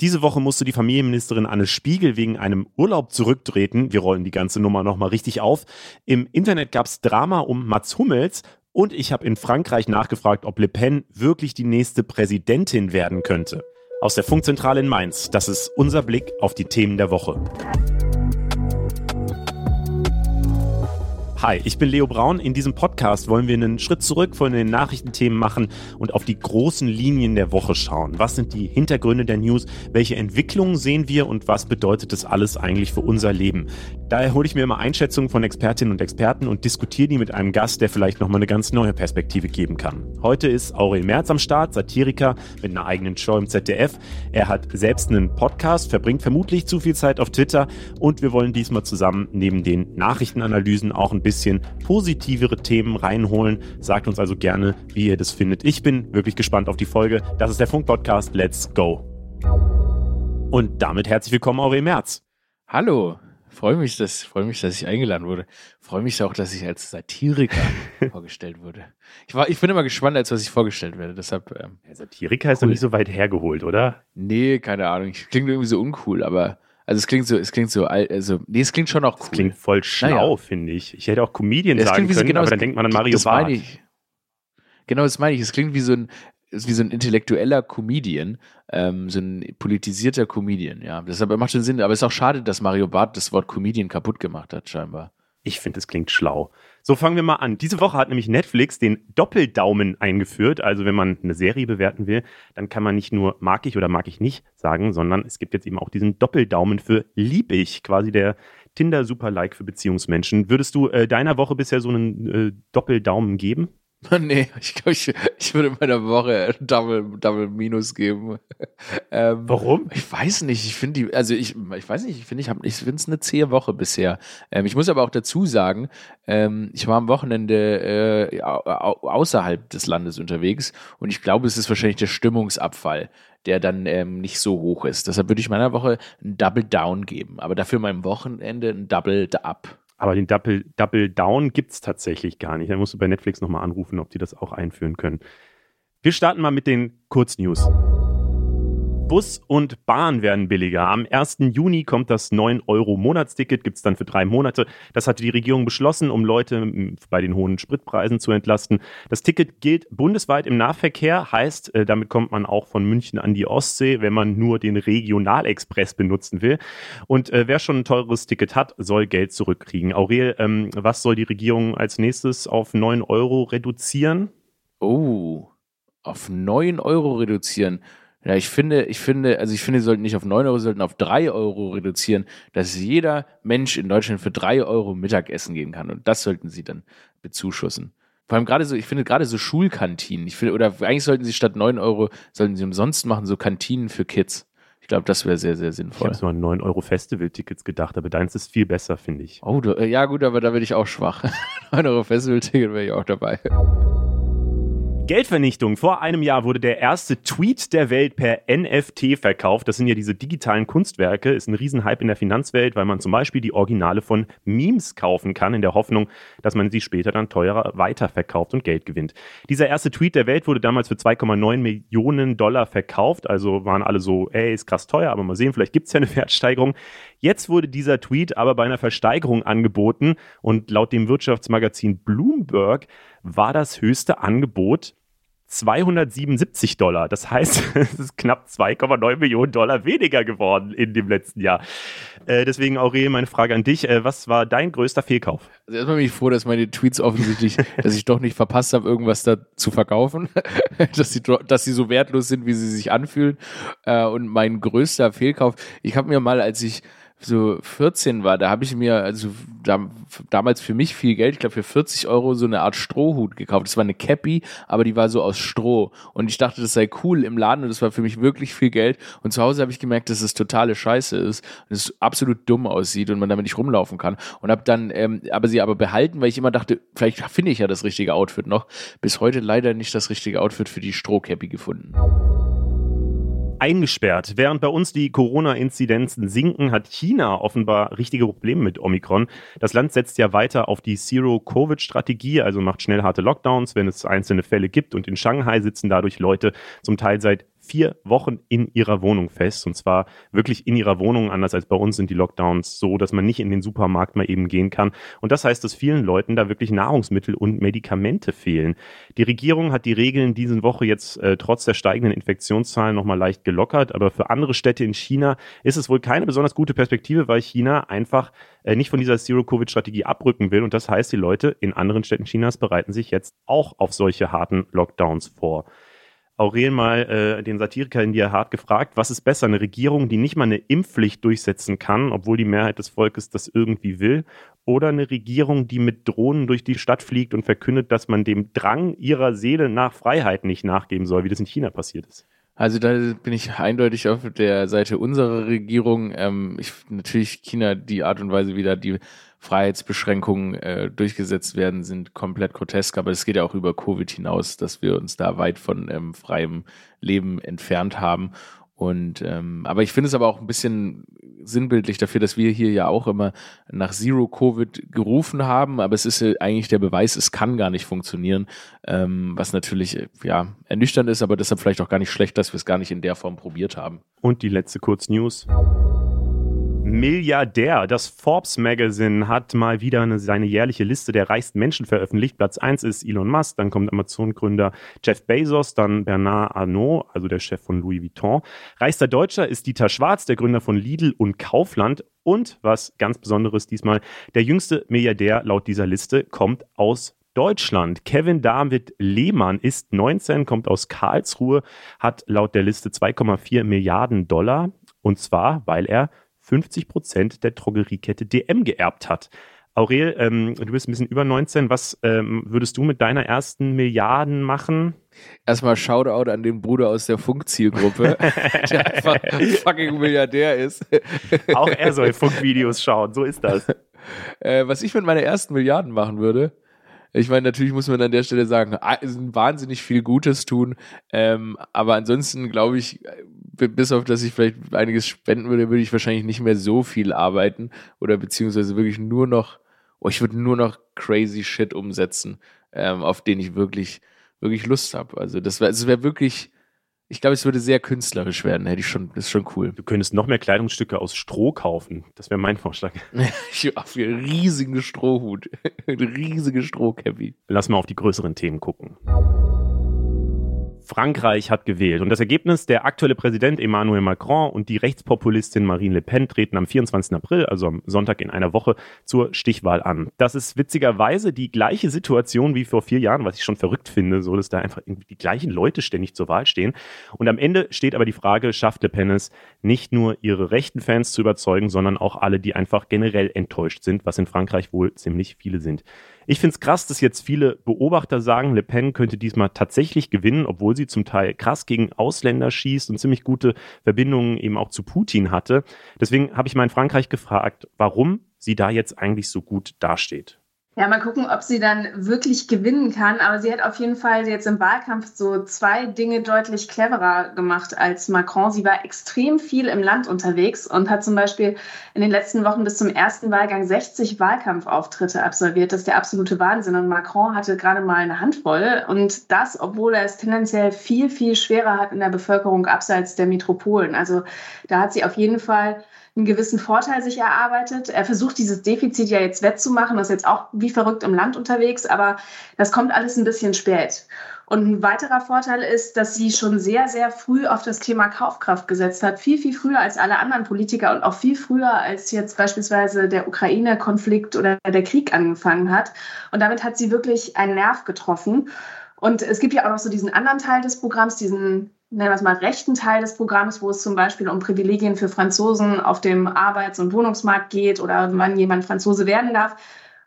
Diese Woche musste die Familienministerin Anne Spiegel wegen einem Urlaub zurücktreten. Wir rollen die ganze Nummer nochmal richtig auf. Im Internet gab es Drama um Mats Hummels und ich habe in Frankreich nachgefragt, ob Le Pen wirklich die nächste Präsidentin werden könnte. Aus der Funkzentrale in Mainz, das ist unser Blick auf die Themen der Woche. Hi, ich bin Leo Braun. In diesem Podcast wollen wir einen Schritt zurück von den Nachrichtenthemen machen und auf die großen Linien der Woche schauen. Was sind die Hintergründe der News? Welche Entwicklungen sehen wir und was bedeutet das alles eigentlich für unser Leben? Daher hole ich mir immer Einschätzungen von Expertinnen und Experten und diskutiere die mit einem Gast, der vielleicht nochmal eine ganz neue Perspektive geben kann. Heute ist Aurel Merz am Start, Satiriker mit einer eigenen Show im ZDF. Er hat selbst einen Podcast, verbringt vermutlich zu viel Zeit auf Twitter und wir wollen diesmal zusammen neben den Nachrichtenanalysen auch ein bisschen bisschen positivere Themen reinholen. Sagt uns also gerne, wie ihr das findet. Ich bin wirklich gespannt auf die Folge. Das ist der Funk-Podcast. Let's go. Und damit herzlich willkommen, Aurel Merz. Hallo. Freue mich, dass, freue mich, dass ich eingeladen wurde. Freue mich auch, dass ich als Satiriker vorgestellt wurde. Ich, war, ich bin immer gespannt, als was ich vorgestellt werde. Deshalb, ähm, ja, Satiriker ist cool. doch nicht so weit hergeholt, oder? Nee, keine Ahnung. Ich klinge irgendwie so uncool, aber also es klingt so, es klingt so, also nee, es klingt schon auch cool. Es klingt voll schlau, naja. finde ich. Ich hätte auch Comedian ja, sagen können, so, genau, aber dann denkt man an Mario das Barth. Ich. Genau, das meine ich. Es klingt wie so ein, wie so ein intellektueller Comedian, ähm, so ein politisierter Comedian, ja. Deshalb macht schon Sinn, aber es ist auch schade, dass Mario Barth das Wort Comedian kaputt gemacht hat, scheinbar. Ich finde, es klingt schlau. So fangen wir mal an. Diese Woche hat nämlich Netflix den Doppeldaumen eingeführt. Also wenn man eine Serie bewerten will, dann kann man nicht nur mag ich oder mag ich nicht sagen, sondern es gibt jetzt eben auch diesen Doppeldaumen für lieb ich, quasi der Tinder Super Like für Beziehungsmenschen. Würdest du äh, deiner Woche bisher so einen äh, Doppeldaumen geben? Nee, ich glaube, ich, ich würde meiner Woche Double, Double Minus geben. ähm, Warum? Ich weiß nicht. Ich finde die, also ich, ich weiß nicht, ich finde, ich habe, ich finde es eine zähe Woche bisher. Ähm, ich muss aber auch dazu sagen, ähm, ich war am Wochenende äh, außerhalb des Landes unterwegs und ich glaube, es ist wahrscheinlich der Stimmungsabfall, der dann ähm, nicht so hoch ist. Deshalb würde ich meiner Woche ein Double Down geben, aber dafür meinem Wochenende ein Double Up. Aber den Double, Double Down gibt es tatsächlich gar nicht. Da musst du bei Netflix nochmal anrufen, ob die das auch einführen können. Wir starten mal mit den Kurznews. Bus und Bahn werden billiger. Am 1. Juni kommt das 9-Euro-Monatsticket, gibt es dann für drei Monate. Das hatte die Regierung beschlossen, um Leute bei den hohen Spritpreisen zu entlasten. Das Ticket gilt bundesweit im Nahverkehr, heißt, äh, damit kommt man auch von München an die Ostsee, wenn man nur den Regionalexpress benutzen will. Und äh, wer schon ein teures Ticket hat, soll Geld zurückkriegen. Aurel, ähm, was soll die Regierung als nächstes auf 9 Euro reduzieren? Oh, auf 9 Euro reduzieren. Ja, ich finde, ich finde, also ich finde, sie sollten nicht auf 9 Euro, sie sollten auf 3 Euro reduzieren, dass jeder Mensch in Deutschland für 3 Euro Mittagessen gehen kann. Und das sollten sie dann bezuschussen. Vor allem gerade so, ich finde gerade so Schulkantinen, ich finde, oder eigentlich sollten sie statt 9 Euro, sollten sie umsonst machen, so Kantinen für Kids. Ich glaube, das wäre sehr, sehr sinnvoll. Ich habe so an 9 Euro Festival-Tickets gedacht, aber deins ist viel besser, finde ich. Oh, du, ja gut, aber da bin ich auch schwach. 9 Euro Festival-Ticket wäre ich auch dabei. Geldvernichtung. Vor einem Jahr wurde der erste Tweet der Welt per NFT verkauft. Das sind ja diese digitalen Kunstwerke. Ist ein Riesenhype in der Finanzwelt, weil man zum Beispiel die Originale von Memes kaufen kann, in der Hoffnung, dass man sie später dann teurer weiterverkauft und Geld gewinnt. Dieser erste Tweet der Welt wurde damals für 2,9 Millionen Dollar verkauft. Also waren alle so, ey, ist krass teuer, aber mal sehen, vielleicht gibt es ja eine Wertsteigerung. Jetzt wurde dieser Tweet aber bei einer Versteigerung angeboten und laut dem Wirtschaftsmagazin Bloomberg war das höchste Angebot 277 Dollar. Das heißt, es ist knapp 2,9 Millionen Dollar weniger geworden in dem letzten Jahr. Äh, deswegen, Aurel, meine Frage an dich. Äh, was war dein größter Fehlkauf? Also erstmal bin ich froh, dass meine Tweets offensichtlich, dass ich doch nicht verpasst habe, irgendwas da zu verkaufen. dass, sie, dass sie so wertlos sind, wie sie sich anfühlen. Äh, und mein größter Fehlkauf, ich habe mir mal, als ich so 14 war, da habe ich mir also da, damals für mich viel Geld, ich glaube für 40 Euro so eine Art Strohhut gekauft. Das war eine Cappy, aber die war so aus Stroh und ich dachte, das sei cool im Laden und das war für mich wirklich viel Geld. Und zu Hause habe ich gemerkt, dass es totale Scheiße ist und es absolut dumm aussieht und man damit nicht rumlaufen kann. Und habe dann ähm, aber sie aber behalten, weil ich immer dachte, vielleicht finde ich ja das richtige Outfit noch. Bis heute leider nicht das richtige Outfit für die Strohcappy gefunden eingesperrt. Während bei uns die Corona-Inzidenzen sinken, hat China offenbar richtige Probleme mit Omikron. Das Land setzt ja weiter auf die Zero-Covid-Strategie, also macht schnell harte Lockdowns, wenn es einzelne Fälle gibt. Und in Shanghai sitzen dadurch Leute zum Teil seit vier Wochen in ihrer Wohnung fest. Und zwar wirklich in ihrer Wohnung. Anders als bei uns sind die Lockdowns so, dass man nicht in den Supermarkt mal eben gehen kann. Und das heißt, dass vielen Leuten da wirklich Nahrungsmittel und Medikamente fehlen. Die Regierung hat die Regeln diese Woche jetzt äh, trotz der steigenden Infektionszahlen nochmal leicht gelockert. Aber für andere Städte in China ist es wohl keine besonders gute Perspektive, weil China einfach äh, nicht von dieser Zero-Covid-Strategie abrücken will. Und das heißt, die Leute in anderen Städten Chinas bereiten sich jetzt auch auf solche harten Lockdowns vor. Aurel mal äh, den Satiriker in dir hart gefragt, was ist besser, eine Regierung, die nicht mal eine Impfpflicht durchsetzen kann, obwohl die Mehrheit des Volkes das irgendwie will, oder eine Regierung, die mit Drohnen durch die Stadt fliegt und verkündet, dass man dem Drang ihrer Seele nach Freiheit nicht nachgeben soll, wie das in China passiert ist? Also da bin ich eindeutig auf der Seite unserer Regierung. Ähm, ich, natürlich China die Art und Weise, wie da die Freiheitsbeschränkungen äh, durchgesetzt werden, sind komplett grotesk. Aber es geht ja auch über Covid hinaus, dass wir uns da weit von ähm, freiem Leben entfernt haben. Und ähm, aber ich finde es aber auch ein bisschen sinnbildlich dafür, dass wir hier ja auch immer nach Zero Covid gerufen haben, aber es ist ja eigentlich der Beweis, es kann gar nicht funktionieren, ähm, was natürlich ja ernüchternd ist, aber deshalb vielleicht auch gar nicht schlecht, dass wir es gar nicht in der Form probiert haben. Und die letzte Kurznews. Milliardär. Das Forbes Magazine hat mal wieder eine, seine jährliche Liste der reichsten Menschen veröffentlicht. Platz 1 ist Elon Musk, dann kommt Amazon-Gründer Jeff Bezos, dann Bernard Arnault, also der Chef von Louis Vuitton. Reichster Deutscher ist Dieter Schwarz, der Gründer von Lidl und Kaufland. Und was ganz Besonderes diesmal, der jüngste Milliardär laut dieser Liste kommt aus Deutschland. Kevin David Lehmann ist 19, kommt aus Karlsruhe, hat laut der Liste 2,4 Milliarden Dollar. Und zwar, weil er 50 Prozent der Drogeriekette DM geerbt hat. Aurel, ähm, du bist ein bisschen über 19. Was ähm, würdest du mit deiner ersten Milliarden machen? Erstmal Shoutout an den Bruder aus der Funkzielgruppe, der einfach fucking Milliardär ist. Auch er soll Funkvideos schauen, so ist das. Äh, was ich mit meiner ersten Milliarden machen würde, ich meine, natürlich muss man an der Stelle sagen, ah, wahnsinnig viel Gutes tun. Ähm, aber ansonsten glaube ich, bis auf dass ich vielleicht einiges spenden würde, würde ich wahrscheinlich nicht mehr so viel arbeiten oder beziehungsweise wirklich nur noch, oh, ich würde nur noch crazy Shit umsetzen, ähm, auf den ich wirklich, wirklich Lust habe. Also das wäre, es wäre wirklich, ich glaube, es würde sehr künstlerisch werden. Hätte ich schon, das ist schon cool. Du könntest noch mehr Kleidungsstücke aus Stroh kaufen. Das wäre mein Vorschlag. ich auf einen riesigen Strohhut. Eine riesige Strohcappy. Lass mal auf die größeren Themen gucken. Frankreich hat gewählt. Und das Ergebnis, der aktuelle Präsident Emmanuel Macron und die Rechtspopulistin Marine Le Pen treten am 24. April, also am Sonntag in einer Woche, zur Stichwahl an. Das ist witzigerweise die gleiche Situation wie vor vier Jahren, was ich schon verrückt finde, so dass da einfach die gleichen Leute ständig zur Wahl stehen. Und am Ende steht aber die Frage, schafft Le Pen es, nicht nur ihre rechten Fans zu überzeugen, sondern auch alle, die einfach generell enttäuscht sind, was in Frankreich wohl ziemlich viele sind. Ich finde es krass, dass jetzt viele Beobachter sagen, Le Pen könnte diesmal tatsächlich gewinnen, obwohl sie zum Teil krass gegen Ausländer schießt und ziemlich gute Verbindungen eben auch zu Putin hatte. Deswegen habe ich mal in Frankreich gefragt, warum sie da jetzt eigentlich so gut dasteht. Ja, mal gucken, ob sie dann wirklich gewinnen kann. Aber sie hat auf jeden Fall jetzt im Wahlkampf so zwei Dinge deutlich cleverer gemacht als Macron. Sie war extrem viel im Land unterwegs und hat zum Beispiel in den letzten Wochen bis zum ersten Wahlgang 60 Wahlkampfauftritte absolviert. Das ist der absolute Wahnsinn. Und Macron hatte gerade mal eine Handvoll. Und das, obwohl er es tendenziell viel, viel schwerer hat in der Bevölkerung abseits der Metropolen. Also da hat sie auf jeden Fall einen gewissen Vorteil sich erarbeitet. Er versucht dieses Defizit ja jetzt wettzumachen, ist jetzt auch wie verrückt im Land unterwegs, aber das kommt alles ein bisschen spät. Und ein weiterer Vorteil ist, dass sie schon sehr, sehr früh auf das Thema Kaufkraft gesetzt hat. Viel, viel früher als alle anderen Politiker und auch viel früher als jetzt beispielsweise der Ukraine-Konflikt oder der Krieg angefangen hat. Und damit hat sie wirklich einen Nerv getroffen. Und es gibt ja auch noch so diesen anderen Teil des Programms, diesen nennen wir es mal, rechten Teil des Programms, wo es zum Beispiel um Privilegien für Franzosen auf dem Arbeits- und Wohnungsmarkt geht oder wann jemand Franzose werden darf.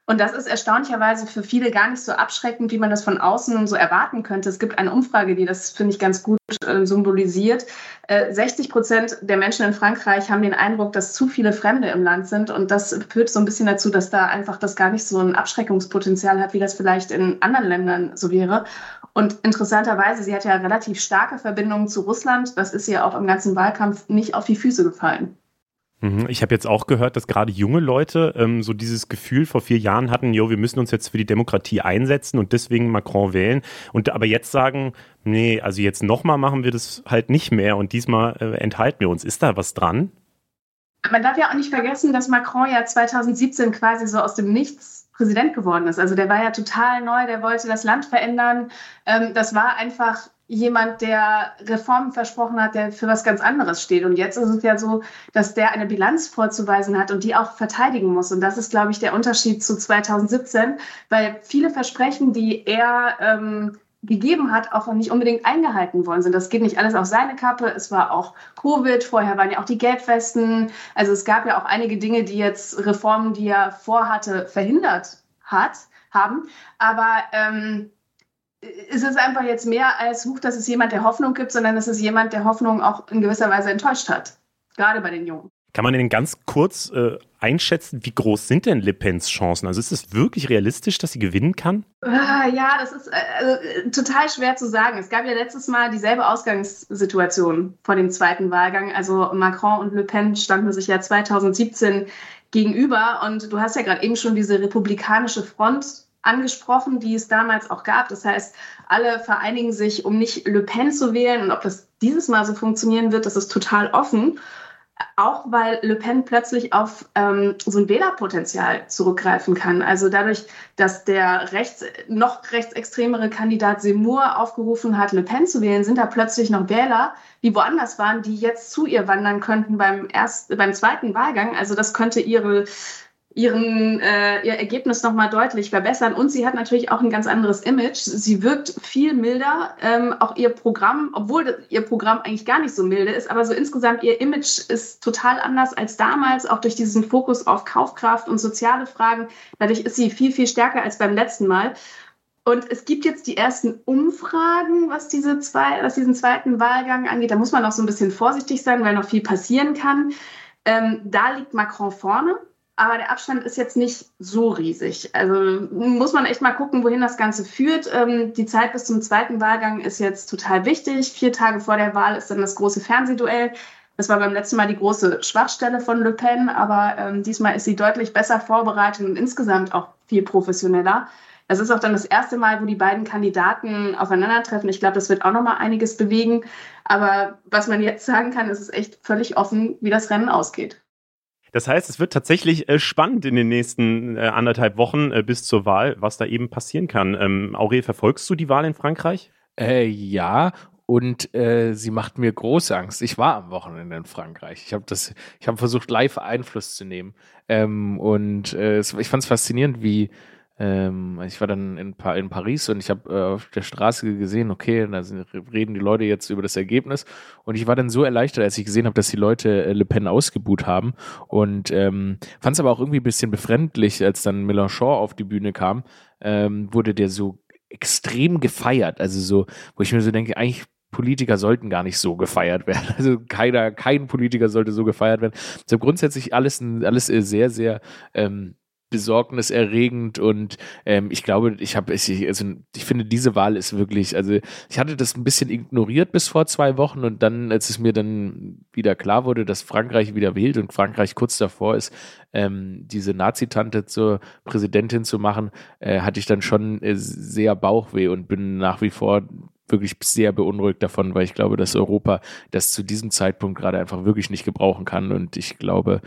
Und das ist erstaunlicherweise für viele gar nicht so abschreckend, wie man das von außen so erwarten könnte. Es gibt eine Umfrage, die das, finde ich, ganz gut äh, symbolisiert. Äh, 60 Prozent der Menschen in Frankreich haben den Eindruck, dass zu viele Fremde im Land sind. Und das führt so ein bisschen dazu, dass da einfach das gar nicht so ein Abschreckungspotenzial hat, wie das vielleicht in anderen Ländern so wäre. Und interessanterweise, sie hat ja relativ starke Verbindungen zu Russland. Das ist ihr auch im ganzen Wahlkampf nicht auf die Füße gefallen. Mhm. Ich habe jetzt auch gehört, dass gerade junge Leute ähm, so dieses Gefühl vor vier Jahren hatten, jo, wir müssen uns jetzt für die Demokratie einsetzen und deswegen Macron wählen. Und aber jetzt sagen, nee, also jetzt nochmal machen wir das halt nicht mehr und diesmal äh, enthalten wir uns. Ist da was dran? Man darf ja auch nicht vergessen, dass Macron ja 2017 quasi so aus dem Nichts Präsident geworden ist. Also der war ja total neu, der wollte das Land verändern. Ähm, das war einfach jemand, der Reformen versprochen hat, der für was ganz anderes steht. Und jetzt ist es ja so, dass der eine Bilanz vorzuweisen hat und die auch verteidigen muss. Und das ist, glaube ich, der Unterschied zu 2017, weil viele Versprechen, die er ähm, gegeben hat, auch nicht unbedingt eingehalten worden sind. Das geht nicht alles auf seine Kappe. Es war auch Covid, vorher waren ja auch die Geldfesten. Also es gab ja auch einige Dinge, die jetzt Reformen, die er vorhatte, verhindert hat, haben. Aber ähm, ist es einfach jetzt mehr als, huch, dass es jemand, der Hoffnung gibt, sondern es ist jemand, der Hoffnung auch in gewisser Weise enttäuscht hat. Gerade bei den Jungen. Kann man denn ganz kurz äh, einschätzen, wie groß sind denn Le Pens Chancen? Also ist es wirklich realistisch, dass sie gewinnen kann? Ah, ja, das ist äh, total schwer zu sagen. Es gab ja letztes Mal dieselbe Ausgangssituation vor dem zweiten Wahlgang. Also Macron und Le Pen standen sich ja 2017 gegenüber. Und du hast ja gerade eben schon diese republikanische Front angesprochen, die es damals auch gab. Das heißt, alle vereinigen sich, um nicht Le Pen zu wählen. Und ob das dieses Mal so funktionieren wird, das ist total offen. Auch weil Le Pen plötzlich auf ähm, so ein Wählerpotenzial zurückgreifen kann. Also dadurch, dass der rechts, noch rechtsextremere Kandidat Seymour aufgerufen hat, Le Pen zu wählen, sind da plötzlich noch Wähler, die woanders waren, die jetzt zu ihr wandern könnten beim, erst, beim zweiten Wahlgang. Also das könnte ihre ihren, äh, ihr Ergebnis nochmal deutlich verbessern. Und sie hat natürlich auch ein ganz anderes Image. Sie wirkt viel milder. Ähm, auch ihr Programm, obwohl ihr Programm eigentlich gar nicht so milde ist, aber so insgesamt ihr Image ist total anders als damals, auch durch diesen Fokus auf Kaufkraft und soziale Fragen. Dadurch ist sie viel, viel stärker als beim letzten Mal. Und es gibt jetzt die ersten Umfragen, was, diese zwei, was diesen zweiten Wahlgang angeht. Da muss man auch so ein bisschen vorsichtig sein, weil noch viel passieren kann. Ähm, da liegt Macron vorne aber der Abstand ist jetzt nicht so riesig. Also muss man echt mal gucken, wohin das Ganze führt. Ähm, die Zeit bis zum zweiten Wahlgang ist jetzt total wichtig. Vier Tage vor der Wahl ist dann das große Fernsehduell. Das war beim letzten Mal die große Schwachstelle von Le Pen, aber ähm, diesmal ist sie deutlich besser vorbereitet und insgesamt auch viel professioneller. Es ist auch dann das erste Mal, wo die beiden Kandidaten aufeinandertreffen. Ich glaube, das wird auch noch mal einiges bewegen. Aber was man jetzt sagen kann, ist es echt völlig offen, wie das Rennen ausgeht. Das heißt, es wird tatsächlich äh, spannend in den nächsten äh, anderthalb Wochen äh, bis zur Wahl, was da eben passieren kann. Ähm, Aurel, verfolgst du die Wahl in Frankreich? Äh, ja, und äh, sie macht mir große Angst. Ich war am Wochenende in Frankreich. Ich habe das, ich habe versucht, live Einfluss zu nehmen. Ähm, und äh, ich fand es faszinierend, wie ähm, ich war dann in, pa in Paris und ich habe äh, auf der Straße gesehen, okay, da sind, reden die Leute jetzt über das Ergebnis. Und ich war dann so erleichtert, als ich gesehen habe, dass die Leute äh, Le Pen ausgebuht haben. Und ähm, fand es aber auch irgendwie ein bisschen befremdlich, als dann Mélenchon auf die Bühne kam, ähm, wurde der so extrem gefeiert. Also so, wo ich mir so denke, eigentlich Politiker sollten gar nicht so gefeiert werden. Also keiner, kein Politiker sollte so gefeiert werden. Also grundsätzlich alles, alles sehr, sehr ähm, besorgniserregend und ähm, ich glaube, ich habe, also ich finde, diese Wahl ist wirklich, also ich hatte das ein bisschen ignoriert bis vor zwei Wochen und dann, als es mir dann wieder klar wurde, dass Frankreich wieder wählt und Frankreich kurz davor ist, ähm, diese Nazi-Tante zur Präsidentin zu machen, äh, hatte ich dann schon äh, sehr Bauchweh und bin nach wie vor wirklich sehr beunruhigt davon, weil ich glaube, dass Europa das zu diesem Zeitpunkt gerade einfach wirklich nicht gebrauchen kann. Und ich glaube,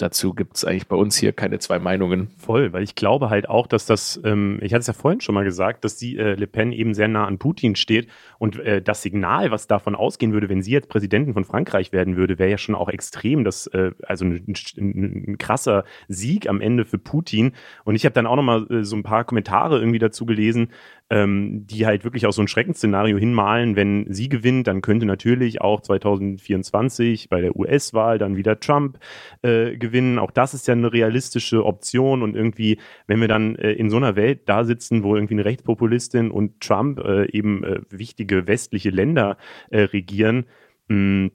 dazu gibt es eigentlich bei uns hier keine zwei Meinungen. Voll, weil ich glaube halt auch, dass das, ähm, ich hatte es ja vorhin schon mal gesagt, dass die äh, Le Pen eben sehr nah an Putin steht und äh, das Signal, was davon ausgehen würde, wenn sie jetzt Präsidentin von Frankreich werden würde, wäre ja schon auch extrem, das, äh, also ein, ein, ein, krasser Sieg am Ende für Putin. Und ich habe dann auch noch mal äh, so ein paar Kommentare irgendwie dazu gelesen, ähm, die halt wirklich auch so ein Schreckensszenario hinmalen. Wenn sie gewinnt, dann könnte natürlich auch 2024 bei der US-Wahl dann wieder Trump äh, gewinnen. Auch das ist ja eine realistische Option. Und irgendwie, wenn wir dann äh, in so einer Welt da sitzen, wo irgendwie eine Rechtspopulistin und Trump äh, eben äh, wichtige westliche Länder äh, regieren, mh,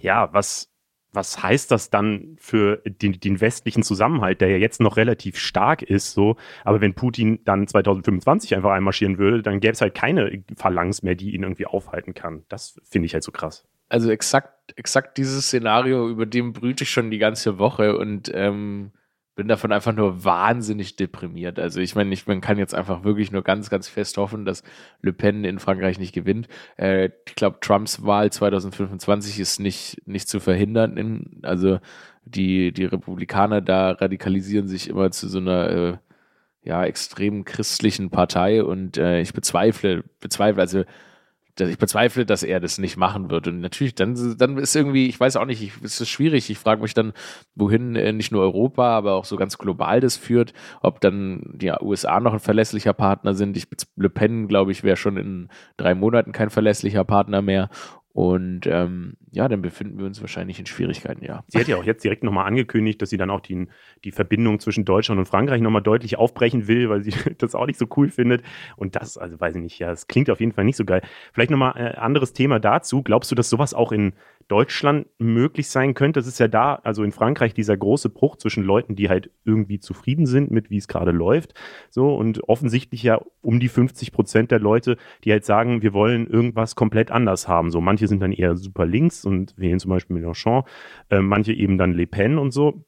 ja, was was heißt das dann für den, den, westlichen Zusammenhalt, der ja jetzt noch relativ stark ist, so. Aber wenn Putin dann 2025 einfach einmarschieren würde, dann gäbe es halt keine Phalanx mehr, die ihn irgendwie aufhalten kann. Das finde ich halt so krass. also exakt, exakt dieses Szenario, über dem brüte ich schon die ganze Woche und ähm, bin davon einfach nur wahnsinnig deprimiert. Also ich meine, ich, man kann jetzt einfach wirklich nur ganz, ganz fest hoffen, dass Le Pen in Frankreich nicht gewinnt. Äh, ich glaube, Trumps Wahl 2025 ist nicht, nicht zu verhindern. In, also die, die Republikaner da radikalisieren sich immer zu so einer äh, ja, extrem christlichen Partei und äh, ich bezweifle, bezweifle, also ich bezweifle, dass er das nicht machen wird. Und natürlich, dann, dann ist irgendwie, ich weiß auch nicht, ich, es ist schwierig. Ich frage mich dann, wohin äh, nicht nur Europa, aber auch so ganz global das führt, ob dann die USA noch ein verlässlicher Partner sind. Ich, Le Pen, glaube ich, wäre schon in drei Monaten kein verlässlicher Partner mehr. Und ähm, ja, dann befinden wir uns wahrscheinlich in Schwierigkeiten, ja. Sie hat ja auch jetzt direkt nochmal angekündigt, dass sie dann auch die, die Verbindung zwischen Deutschland und Frankreich nochmal deutlich aufbrechen will, weil sie das auch nicht so cool findet. Und das, also weiß ich nicht, ja, es klingt auf jeden Fall nicht so geil. Vielleicht nochmal ein äh, anderes Thema dazu. Glaubst du, dass sowas auch in Deutschland möglich sein könnte. Es ist ja da, also in Frankreich, dieser große Bruch zwischen Leuten, die halt irgendwie zufrieden sind mit, wie es gerade läuft. So, und offensichtlich ja um die 50 Prozent der Leute, die halt sagen, wir wollen irgendwas komplett anders haben. So, manche sind dann eher super links und wählen zum Beispiel Mélenchon, äh, manche eben dann Le Pen und so.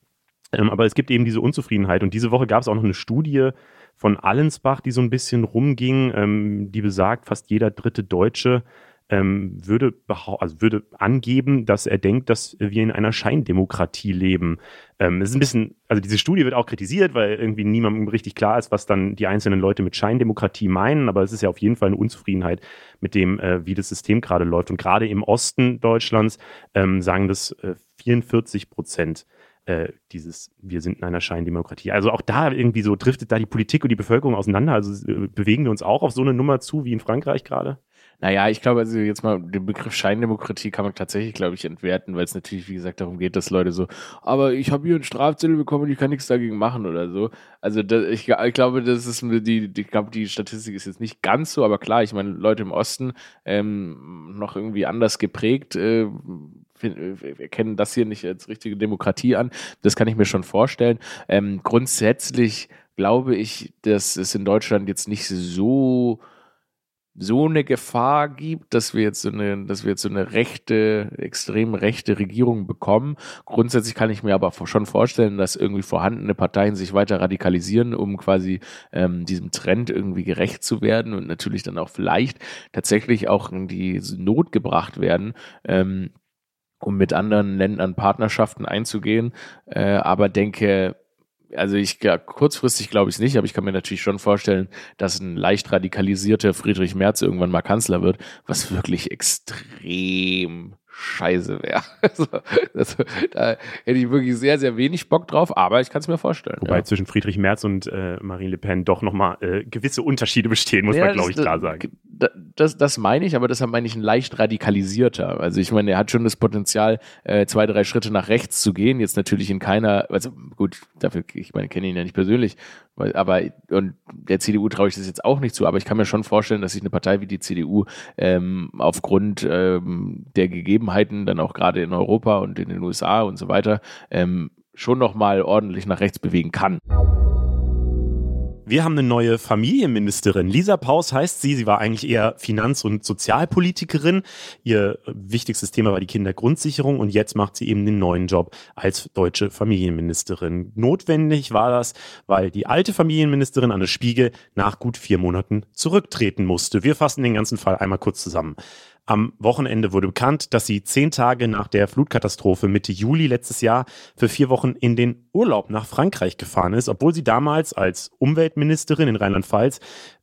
Ähm, aber es gibt eben diese Unzufriedenheit. Und diese Woche gab es auch noch eine Studie von Allensbach, die so ein bisschen rumging, ähm, die besagt, fast jeder dritte Deutsche ähm, würde, also würde angeben, dass er denkt, dass wir in einer Scheindemokratie leben. Ähm, es ist ein bisschen, also diese Studie wird auch kritisiert, weil irgendwie niemandem richtig klar ist, was dann die einzelnen Leute mit Scheindemokratie meinen, aber es ist ja auf jeden Fall eine Unzufriedenheit mit dem, äh, wie das System gerade läuft. Und gerade im Osten Deutschlands ähm, sagen das äh, 44 Prozent äh, dieses, wir sind in einer Scheindemokratie. Also auch da irgendwie so driftet da die Politik und die Bevölkerung auseinander. Also äh, bewegen wir uns auch auf so eine Nummer zu wie in Frankreich gerade? Naja, ich glaube, also jetzt mal den Begriff Scheindemokratie kann man tatsächlich, glaube ich, entwerten, weil es natürlich, wie gesagt, darum geht, dass Leute so, aber ich habe hier einen Strafzettel bekommen und ich kann nichts dagegen machen oder so. Also das, ich, ich, glaube, das ist die, ich glaube, die Statistik ist jetzt nicht ganz so, aber klar, ich meine, Leute im Osten ähm, noch irgendwie anders geprägt, äh, erkennen das hier nicht als richtige Demokratie an. Das kann ich mir schon vorstellen. Ähm, grundsätzlich glaube ich, dass es in Deutschland jetzt nicht so so eine Gefahr gibt, dass wir jetzt so eine, dass wir jetzt so eine rechte, extrem rechte Regierung bekommen. Grundsätzlich kann ich mir aber schon vorstellen, dass irgendwie vorhandene Parteien sich weiter radikalisieren, um quasi ähm, diesem Trend irgendwie gerecht zu werden und natürlich dann auch vielleicht tatsächlich auch in die Not gebracht werden. Ähm, um mit anderen Ländern Partnerschaften einzugehen, äh, aber denke, also ich ja, kurzfristig glaube ich es nicht, aber ich kann mir natürlich schon vorstellen, dass ein leicht radikalisierter Friedrich Merz irgendwann mal Kanzler wird, was wirklich extrem scheiße wäre. Also, also, da hätte ich wirklich sehr, sehr wenig Bock drauf, aber ich kann es mir vorstellen. Wobei ja. zwischen Friedrich Merz und äh, Marine Le Pen doch nochmal äh, gewisse Unterschiede bestehen, muss ja, man, glaube ich, klar sagen. Das, das, meine ich, aber deshalb meine ich ein leicht radikalisierter. Also ich meine, er hat schon das Potenzial, äh, zwei, drei Schritte nach rechts zu gehen. Jetzt natürlich in keiner, also gut, dafür, ich meine, kenne ihn ja nicht persönlich, aber und der CDU traue ich das jetzt auch nicht zu, aber ich kann mir schon vorstellen, dass sich eine Partei wie die CDU ähm, aufgrund ähm, der Gegebenheiten dann auch gerade in Europa und in den USA und so weiter ähm, schon nochmal ordentlich nach rechts bewegen kann. Wir haben eine neue Familienministerin. Lisa Paus heißt sie. Sie war eigentlich eher Finanz- und Sozialpolitikerin. Ihr wichtigstes Thema war die Kindergrundsicherung und jetzt macht sie eben den neuen Job als deutsche Familienministerin. Notwendig war das, weil die alte Familienministerin Anne Spiegel nach gut vier Monaten zurücktreten musste. Wir fassen den ganzen Fall einmal kurz zusammen. Am Wochenende wurde bekannt, dass sie zehn Tage nach der Flutkatastrophe Mitte Juli letztes Jahr für vier Wochen in den Urlaub nach Frankreich gefahren ist, obwohl sie damals als Umweltministerin in Rheinland-Pfalz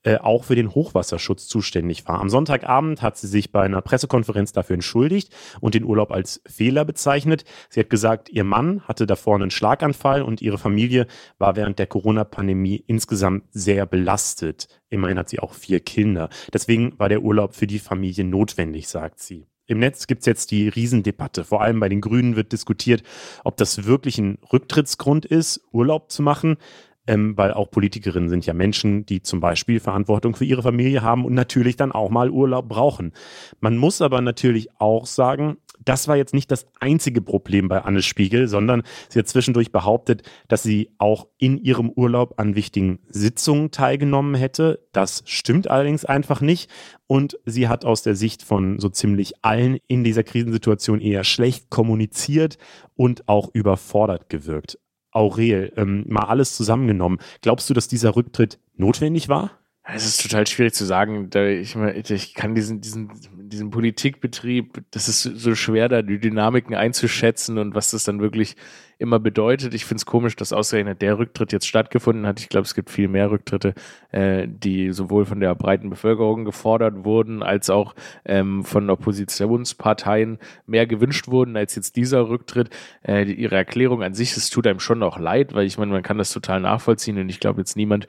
äh, auch für den Hochwasserschutz zuständig war. Am Sonntagabend hat sie sich bei einer Pressekonferenz dafür entschuldigt und den Urlaub als Fehler bezeichnet. Sie hat gesagt, ihr Mann hatte davor einen Schlaganfall und ihre Familie war während der Corona-Pandemie insgesamt sehr belastet. Immerhin hat sie auch vier Kinder. Deswegen war der Urlaub für die Familie notwendig, sagt sie. Im Netz gibt es jetzt die Riesendebatte. Vor allem bei den Grünen wird diskutiert, ob das wirklich ein Rücktrittsgrund ist, Urlaub zu machen ähm, weil auch Politikerinnen sind ja Menschen, die zum Beispiel Verantwortung für ihre Familie haben und natürlich dann auch mal Urlaub brauchen. Man muss aber natürlich auch sagen, Das war jetzt nicht das einzige Problem bei Anne Spiegel, sondern sie hat zwischendurch behauptet, dass sie auch in ihrem Urlaub an wichtigen Sitzungen teilgenommen hätte. Das stimmt allerdings einfach nicht. Und sie hat aus der Sicht von so ziemlich allen in dieser Krisensituation eher schlecht kommuniziert und auch überfordert gewirkt. Aurel, ähm, mal alles zusammengenommen. Glaubst du, dass dieser Rücktritt notwendig war? Es ist total schwierig zu sagen. Ich, ich kann diesen, diesen, diesen Politikbetrieb, das ist so schwer, da die Dynamiken einzuschätzen und was das dann wirklich immer bedeutet. Ich finde es komisch, dass ausgerechnet der Rücktritt jetzt stattgefunden hat. Ich glaube, es gibt viel mehr Rücktritte, äh, die sowohl von der breiten Bevölkerung gefordert wurden, als auch ähm, von Oppositionsparteien mehr gewünscht wurden als jetzt dieser Rücktritt. Äh, ihre Erklärung an sich, es tut einem schon auch leid, weil ich meine, man kann das total nachvollziehen und ich glaube jetzt niemand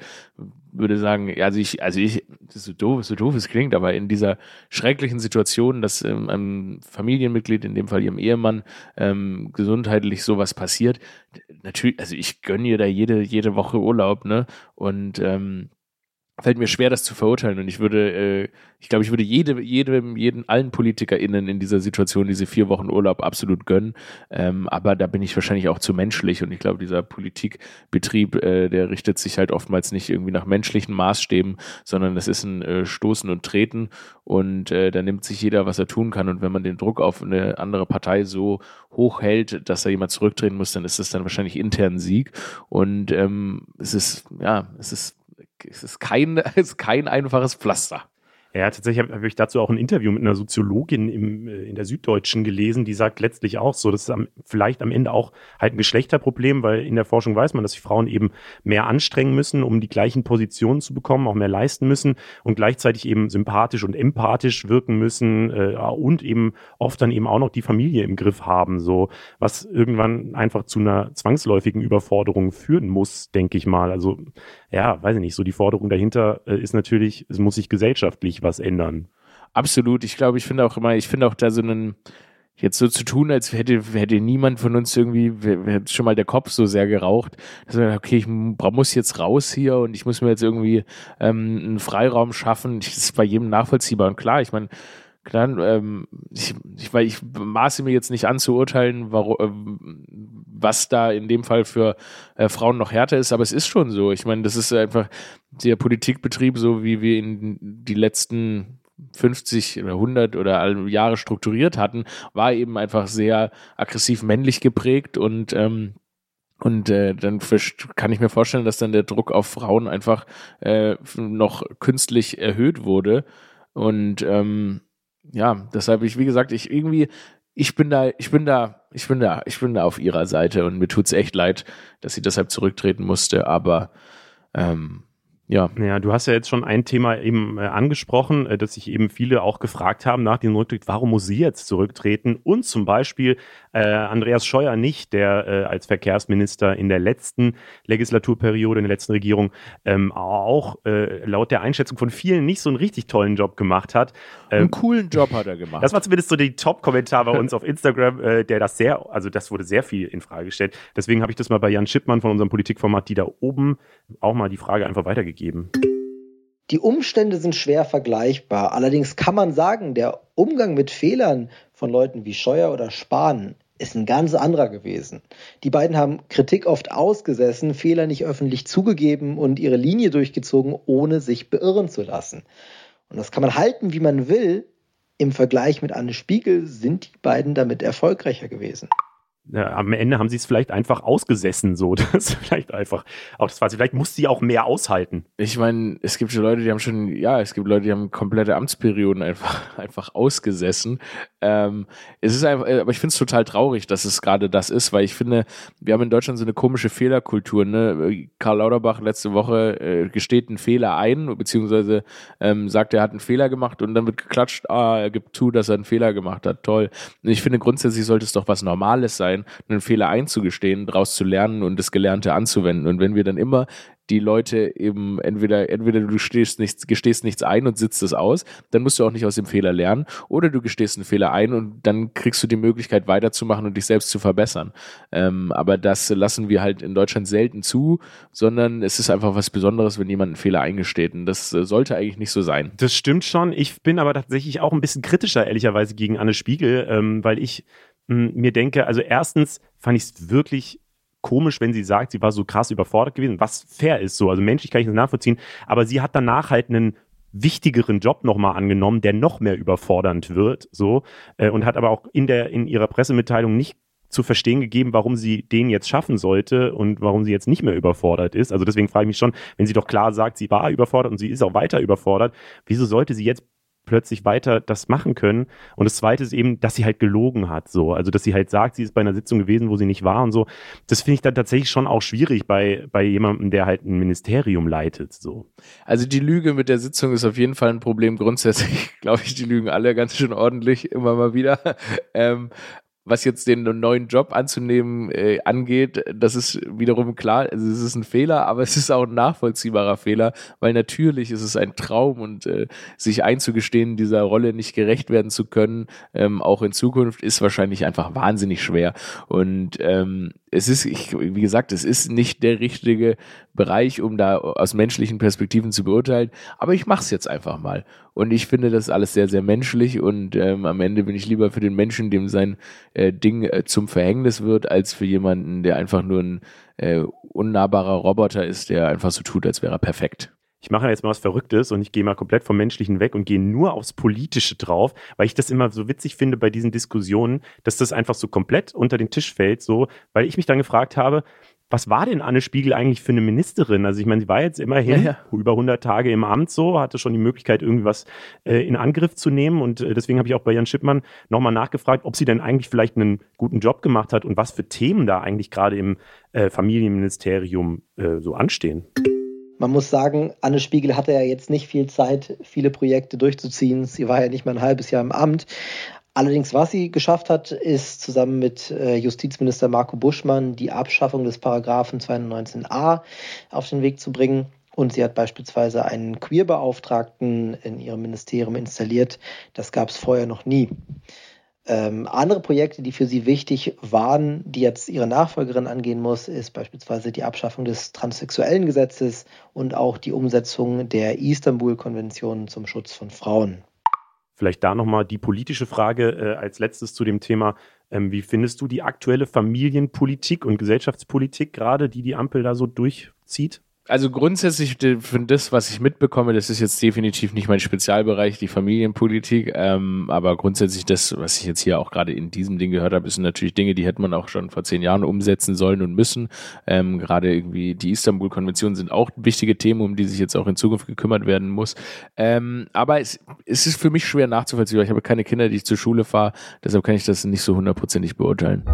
würde sagen, also ich, also ich, so doof, so doof es klingt, aber in dieser schrecklichen Situation, dass ähm, einem Familienmitglied, in dem Fall ihrem Ehemann, ähm, gesundheitlich sowas passiert, natürlich, also ich gönne ihr da jede, jede Woche Urlaub, ne? Und ähm, fällt mir schwer, das zu verurteilen. Und ich würde, äh, ich glaube, ich würde jede, jedem, jeden, allen PolitikerInnen in dieser Situation diese vier Wochen Urlaub absolut gönnen. Ähm, aber da bin ich wahrscheinlich auch zu menschlich. Und ich glaube, dieser Politikbetrieb, äh, der richtet sich halt oftmals nicht irgendwie nach menschlichen Maßstäben, sondern das ist ein äh, Stoßen und Treten. Und äh, da nimmt sich jeder, was er tun kann. Und wenn man den Druck auf eine andere Partei so hoch hält, dass da jemand zurücktreten muss, dann ist das dann wahrscheinlich intern Sieg. Und ähm, es ist, ja, es ist es ist kein, es ist kein einfaches Pflaster. Ja, tatsächlich habe hab ich dazu auch ein Interview mit einer Soziologin im, äh, in der Süddeutschen gelesen, die sagt letztlich auch so, das ist am, vielleicht am Ende auch halt ein Geschlechterproblem, weil in der Forschung weiß man, dass sich Frauen eben mehr anstrengen müssen, um die gleichen Positionen zu bekommen, auch mehr leisten müssen und gleichzeitig eben sympathisch und empathisch wirken müssen äh, und eben oft dann eben auch noch die Familie im Griff haben, so was irgendwann einfach zu einer zwangsläufigen Überforderung führen muss, denke ich mal. Also ja, weiß ich nicht, so die Forderung dahinter äh, ist natürlich, es muss sich gesellschaftlich was ändern. Absolut. Ich glaube, ich finde auch immer, ich finde auch da so einen, jetzt so zu tun, als hätte, hätte niemand von uns irgendwie, hätte schon mal der Kopf so sehr geraucht, dass man, okay, ich muss jetzt raus hier und ich muss mir jetzt irgendwie ähm, einen Freiraum schaffen. Das ist bei jedem nachvollziehbar und klar, ich meine, klar, ähm, ich, ich, weil ich maße mir jetzt nicht an zu urteilen, warum, äh, was da in dem Fall für äh, Frauen noch härter ist, aber es ist schon so. Ich meine, das ist einfach der Politikbetrieb, so wie wir in die letzten 50 oder 100 oder Jahre strukturiert hatten, war eben einfach sehr aggressiv männlich geprägt und ähm, und äh, dann kann ich mir vorstellen, dass dann der Druck auf Frauen einfach äh, noch künstlich erhöht wurde. Und ähm, ja, deshalb ich, wie gesagt, ich irgendwie, ich bin da, ich bin da, ich bin da, ich bin da auf ihrer Seite und mir tut's echt leid, dass sie deshalb zurücktreten musste, aber ähm, ja. Ja, du hast ja jetzt schon ein Thema eben äh, angesprochen, äh, dass sich eben viele auch gefragt haben nach dem Rücktritt, warum muss sie jetzt zurücktreten? Und zum Beispiel äh, Andreas Scheuer nicht, der äh, als Verkehrsminister in der letzten Legislaturperiode, in der letzten Regierung ähm, auch äh, laut der Einschätzung von vielen nicht so einen richtig tollen Job gemacht hat. Ähm, einen coolen Job hat er gemacht. Das war zumindest so die Top-Kommentar bei uns auf Instagram, äh, der das sehr, also das wurde sehr viel in Frage gestellt. Deswegen habe ich das mal bei Jan Schippmann von unserem Politikformat, die da oben auch mal die Frage einfach weitergegeben geben. Die Umstände sind schwer vergleichbar. Allerdings kann man sagen, der Umgang mit Fehlern von Leuten wie Scheuer oder Spahn ist ein ganz anderer gewesen. Die beiden haben Kritik oft ausgesessen, Fehler nicht öffentlich zugegeben und ihre Linie durchgezogen, ohne sich beirren zu lassen. Und das kann man halten, wie man will. Im Vergleich mit Anne Spiegel sind die beiden damit erfolgreicher gewesen ja, am Ende haben sie es vielleicht einfach ausgesessen, so. Das vielleicht einfach auch das war Vielleicht muss sie auch mehr aushalten. Ich meine, es gibt schon Leute, die haben schon, ja, es gibt Leute, die haben komplette Amtsperioden einfach, einfach ausgesessen. Ähm, es ist einfach, aber ich finde es total traurig, dass es gerade das ist, weil ich finde, wir haben in Deutschland so eine komische Fehlerkultur. Ne? Karl Lauterbach letzte Woche äh, gesteht einen Fehler ein, beziehungsweise ähm, sagt, er hat einen Fehler gemacht und dann wird geklatscht, ah, er gibt zu, dass er einen Fehler gemacht hat. Toll. Ich finde, grundsätzlich sollte es doch was Normales sein, einen Fehler einzugestehen, daraus zu lernen und das Gelernte anzuwenden. Und wenn wir dann immer die Leute eben entweder, entweder du stehst nichts, gestehst nichts ein und sitzt es aus, dann musst du auch nicht aus dem Fehler lernen, oder du gestehst einen Fehler ein und dann kriegst du die Möglichkeit weiterzumachen und dich selbst zu verbessern. Ähm, aber das lassen wir halt in Deutschland selten zu, sondern es ist einfach was Besonderes, wenn jemand einen Fehler eingesteht. Und das äh, sollte eigentlich nicht so sein. Das stimmt schon. Ich bin aber tatsächlich auch ein bisschen kritischer, ehrlicherweise, gegen Anne Spiegel, ähm, weil ich mir denke, also erstens fand ich es wirklich komisch, wenn sie sagt, sie war so krass überfordert gewesen, was fair ist so. Also menschlich kann ich das nachvollziehen. Aber sie hat danach halt einen wichtigeren Job nochmal angenommen, der noch mehr überfordernd wird, so, äh, und hat aber auch in der, in ihrer Pressemitteilung nicht zu verstehen gegeben, warum sie den jetzt schaffen sollte und warum sie jetzt nicht mehr überfordert ist. Also deswegen frage ich mich schon, wenn sie doch klar sagt, sie war überfordert und sie ist auch weiter überfordert, wieso sollte sie jetzt plötzlich weiter das machen können. Und das zweite ist eben, dass sie halt gelogen hat, so. Also, dass sie halt sagt, sie ist bei einer Sitzung gewesen, wo sie nicht war und so. Das finde ich dann tatsächlich schon auch schwierig bei, bei jemandem, der halt ein Ministerium leitet, so. Also, die Lüge mit der Sitzung ist auf jeden Fall ein Problem. Grundsätzlich glaube ich, die lügen alle ganz schön ordentlich immer mal wieder. Ähm, was jetzt den neuen Job anzunehmen äh, angeht, das ist wiederum klar, also es ist ein Fehler, aber es ist auch ein nachvollziehbarer Fehler, weil natürlich ist es ein Traum und äh, sich einzugestehen, dieser Rolle nicht gerecht werden zu können, ähm, auch in Zukunft, ist wahrscheinlich einfach wahnsinnig schwer. Und ähm, es ist, ich, wie gesagt, es ist nicht der richtige Bereich, um da aus menschlichen Perspektiven zu beurteilen, aber ich mache es jetzt einfach mal. Und ich finde das alles sehr, sehr menschlich und ähm, am Ende bin ich lieber für den Menschen, dem sein äh, Ding äh, zum Verhängnis wird, als für jemanden, der einfach nur ein äh, unnahbarer Roboter ist, der einfach so tut, als wäre er perfekt ich mache jetzt mal was Verrücktes und ich gehe mal komplett vom Menschlichen weg und gehe nur aufs Politische drauf, weil ich das immer so witzig finde bei diesen Diskussionen, dass das einfach so komplett unter den Tisch fällt, so, weil ich mich dann gefragt habe, was war denn Anne Spiegel eigentlich für eine Ministerin? Also ich meine, sie war jetzt immerhin ja, ja. über 100 Tage im Amt so, hatte schon die Möglichkeit, irgendwie was äh, in Angriff zu nehmen und äh, deswegen habe ich auch bei Jan Schippmann nochmal nachgefragt, ob sie denn eigentlich vielleicht einen guten Job gemacht hat und was für Themen da eigentlich gerade im äh, Familienministerium äh, so anstehen. Man muss sagen, Anne Spiegel hatte ja jetzt nicht viel Zeit, viele Projekte durchzuziehen. Sie war ja nicht mal ein halbes Jahr im Amt. Allerdings, was sie geschafft hat, ist zusammen mit äh, Justizminister Marco Buschmann die Abschaffung des Paragraphen 219a auf den Weg zu bringen. Und sie hat beispielsweise einen Queerbeauftragten in ihrem Ministerium installiert. Das gab es vorher noch nie. Ähm, andere Projekte, die für sie wichtig waren, die jetzt ihre Nachfolgerin angehen muss, ist beispielsweise die Abschaffung des transsexuellen Gesetzes und auch die Umsetzung der Istanbul-Konvention zum Schutz von Frauen. Vielleicht da nochmal die politische Frage äh, als letztes zu dem Thema. Ähm, wie findest du die aktuelle Familienpolitik und Gesellschaftspolitik gerade, die die Ampel da so durchzieht? Also grundsätzlich für das, was ich mitbekomme, das ist jetzt definitiv nicht mein Spezialbereich, die Familienpolitik, ähm, aber grundsätzlich das, was ich jetzt hier auch gerade in diesem Ding gehört habe, sind natürlich Dinge, die hätte man auch schon vor zehn Jahren umsetzen sollen und müssen. Ähm, gerade irgendwie die Istanbul-Konvention sind auch wichtige Themen, um die sich jetzt auch in Zukunft gekümmert werden muss. Ähm, aber es, es ist für mich schwer nachzuvollziehen, ich habe keine Kinder, die ich zur Schule fahre, deshalb kann ich das nicht so hundertprozentig beurteilen.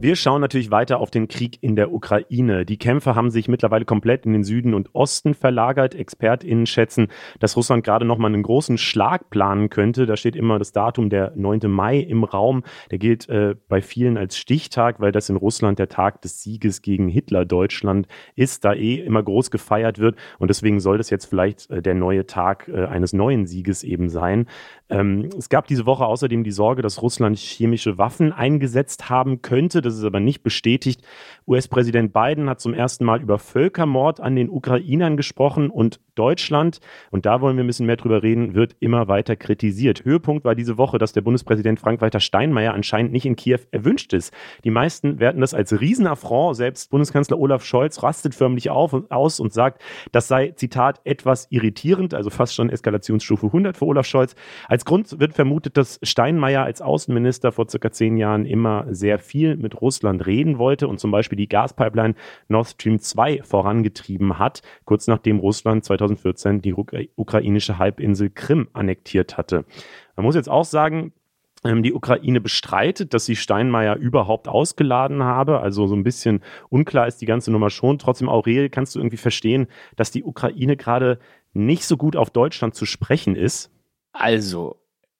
Wir schauen natürlich weiter auf den Krieg in der Ukraine. Die Kämpfe haben sich mittlerweile komplett in den Süden und Osten verlagert. ExpertInnen schätzen, dass Russland gerade nochmal einen großen Schlag planen könnte. Da steht immer das Datum der 9. Mai im Raum. Der gilt äh, bei vielen als Stichtag, weil das in Russland der Tag des Sieges gegen Hitler-Deutschland ist, da eh immer groß gefeiert wird. Und deswegen soll das jetzt vielleicht äh, der neue Tag äh, eines neuen Sieges eben sein. Ähm, es gab diese Woche außerdem die Sorge, dass Russland chemische Waffen eingesetzt haben könnte. Das ist aber nicht bestätigt. US-Präsident Biden hat zum ersten Mal über Völkermord an den Ukrainern gesprochen und Deutschland, und da wollen wir ein bisschen mehr drüber reden, wird immer weiter kritisiert. Höhepunkt war diese Woche, dass der Bundespräsident Frank-Walter Steinmeier anscheinend nicht in Kiew erwünscht ist. Die meisten werten das als Riesenaffront. Selbst Bundeskanzler Olaf Scholz rastet förmlich auf und aus und sagt, das sei, Zitat, etwas irritierend, also fast schon Eskalationsstufe 100 für Olaf Scholz. Als Grund wird vermutet, dass Steinmeier als Außenminister vor circa zehn Jahren immer sehr viel mit Russland reden wollte und zum Beispiel die Gaspipeline Nord Stream 2 vorangetrieben hat, kurz nachdem Russland 2014 die ukrainische Halbinsel Krim annektiert hatte. Man muss jetzt auch sagen, ähm, die Ukraine bestreitet, dass sie Steinmeier überhaupt ausgeladen habe. Also so ein bisschen unklar ist die ganze Nummer schon. Trotzdem, Aurel, kannst du irgendwie verstehen, dass die Ukraine gerade nicht so gut auf Deutschland zu sprechen ist? Also,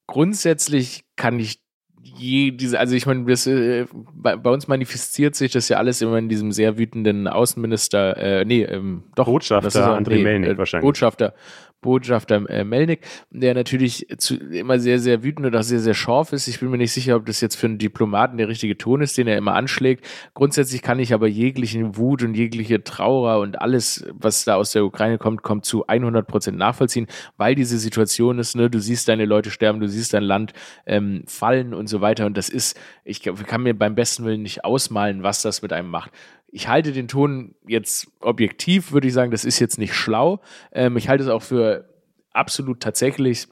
grundsätzlich kann ich je, diese, also ich meine, das, äh, bei, bei, uns manifestiert sich das ja alles immer in diesem sehr wütenden Außenminister, äh, nee, ähm, doch. Botschafter André nee, Melnik äh, wahrscheinlich. Botschafter, Botschafter äh, Melnik, der natürlich zu, immer sehr, sehr wütend oder sehr, sehr scharf ist. Ich bin mir nicht sicher, ob das jetzt für einen Diplomaten der richtige Ton ist, den er immer anschlägt. Grundsätzlich kann ich aber jeglichen Wut und jegliche Trauer und alles, was da aus der Ukraine kommt, kommt zu 100 Prozent nachvollziehen, weil diese Situation ist, ne, du siehst deine Leute sterben, du siehst dein Land ähm, fallen und so weiter. Und das ist, ich kann mir beim besten Willen nicht ausmalen, was das mit einem macht ich halte den Ton jetzt objektiv, würde ich sagen, das ist jetzt nicht schlau. Ähm, ich halte es auch für absolut tatsächlich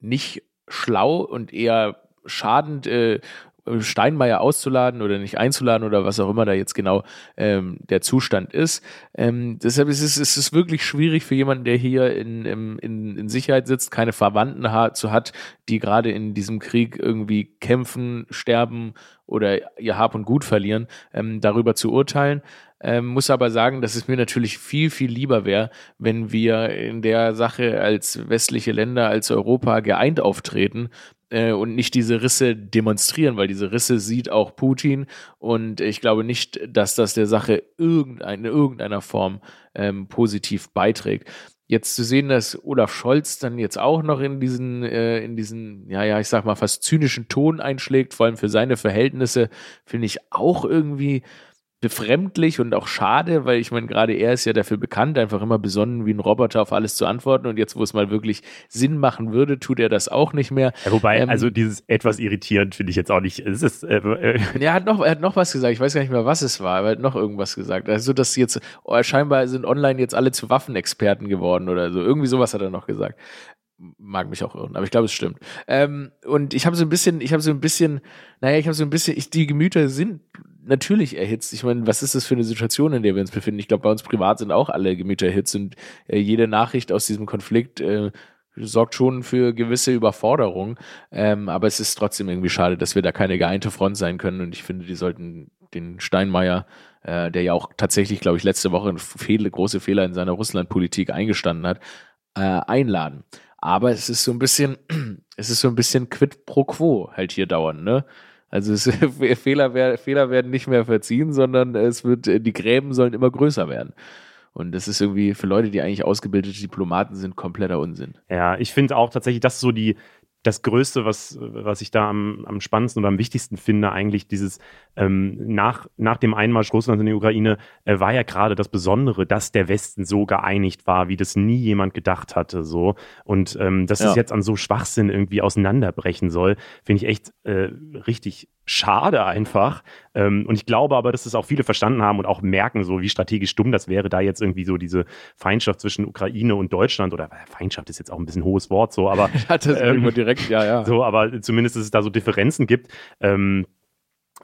nicht schlau und eher schadend, äh, Steinmeier auszuladen oder nicht einzuladen oder was auch immer da jetzt genau ähm, der Zustand ist. Ähm, deshalb ist es, ist es wirklich schwierig für jemanden, der hier in, in, in Sicherheit sitzt, keine Verwandten zu hat, die gerade in diesem Krieg irgendwie kämpfen, sterben oder ihr Hab und Gut verlieren, ähm, darüber zu urteilen. Ähm, muss aber sagen, dass es mir natürlich viel, viel lieber wäre, wenn wir in der Sache als westliche Länder, als Europa geeint auftreten äh, und nicht diese Risse demonstrieren, weil diese Risse sieht auch Putin und ich glaube nicht, dass das der Sache irgendein, in irgendeiner Form ähm, positiv beiträgt. Jetzt zu sehen, dass Olaf Scholz dann jetzt auch noch in diesen, äh, in diesen, ja, ja, ich sag mal, fast zynischen Ton einschlägt, vor allem für seine Verhältnisse, finde ich auch irgendwie befremdlich und auch schade, weil ich meine, gerade er ist ja dafür bekannt, einfach immer besonnen wie ein Roboter auf alles zu antworten und jetzt, wo es mal wirklich Sinn machen würde, tut er das auch nicht mehr. Ja, wobei, ähm, also dieses etwas irritierend finde ich jetzt auch nicht. Es ist, äh, äh. Er, hat noch, er hat noch was gesagt, ich weiß gar nicht mehr, was es war, aber er hat noch irgendwas gesagt. Also, dass jetzt, oh, scheinbar sind online jetzt alle zu Waffenexperten geworden oder so. Irgendwie sowas hat er noch gesagt mag mich auch irren, aber ich glaube, es stimmt. Ähm, und ich habe so ein bisschen, ich habe so ein bisschen, naja, ich habe so ein bisschen, ich, die Gemüter sind natürlich erhitzt. Ich meine, was ist das für eine Situation, in der wir uns befinden? Ich glaube, bei uns privat sind auch alle Gemüter erhitzt und äh, jede Nachricht aus diesem Konflikt äh, sorgt schon für gewisse Überforderung. Ähm, aber es ist trotzdem irgendwie schade, dass wir da keine geeinte Front sein können. Und ich finde, die sollten den Steinmeier, äh, der ja auch tatsächlich, glaube ich, letzte Woche Fehl, große Fehler in seiner Russlandpolitik eingestanden hat, äh, einladen. Aber es ist so ein bisschen, es ist so ein bisschen quid pro quo halt hier dauern, ne? Also es, Fehler, Fehler werden nicht mehr verziehen, sondern es wird, die Gräben sollen immer größer werden. Und das ist irgendwie für Leute, die eigentlich ausgebildete Diplomaten sind, kompletter Unsinn. Ja, ich finde auch tatsächlich, dass so die, das Größte, was, was ich da am, am spannendsten oder am wichtigsten finde, eigentlich dieses ähm, nach, nach dem Einmarsch Russlands in die Ukraine, äh, war ja gerade das Besondere, dass der Westen so geeinigt war, wie das nie jemand gedacht hatte. So. Und ähm, dass ja. es jetzt an so Schwachsinn irgendwie auseinanderbrechen soll, finde ich echt äh, richtig schade einfach. Ähm, und ich glaube aber, dass es auch viele verstanden haben und auch merken, so wie strategisch dumm das wäre, da jetzt irgendwie so diese Feindschaft zwischen Ukraine und Deutschland oder äh, Feindschaft ist jetzt auch ein bisschen hohes Wort, so, aber ja, das ähm, direkt, ja, ja. So, aber zumindest, dass es da so Differenzen gibt. Ähm,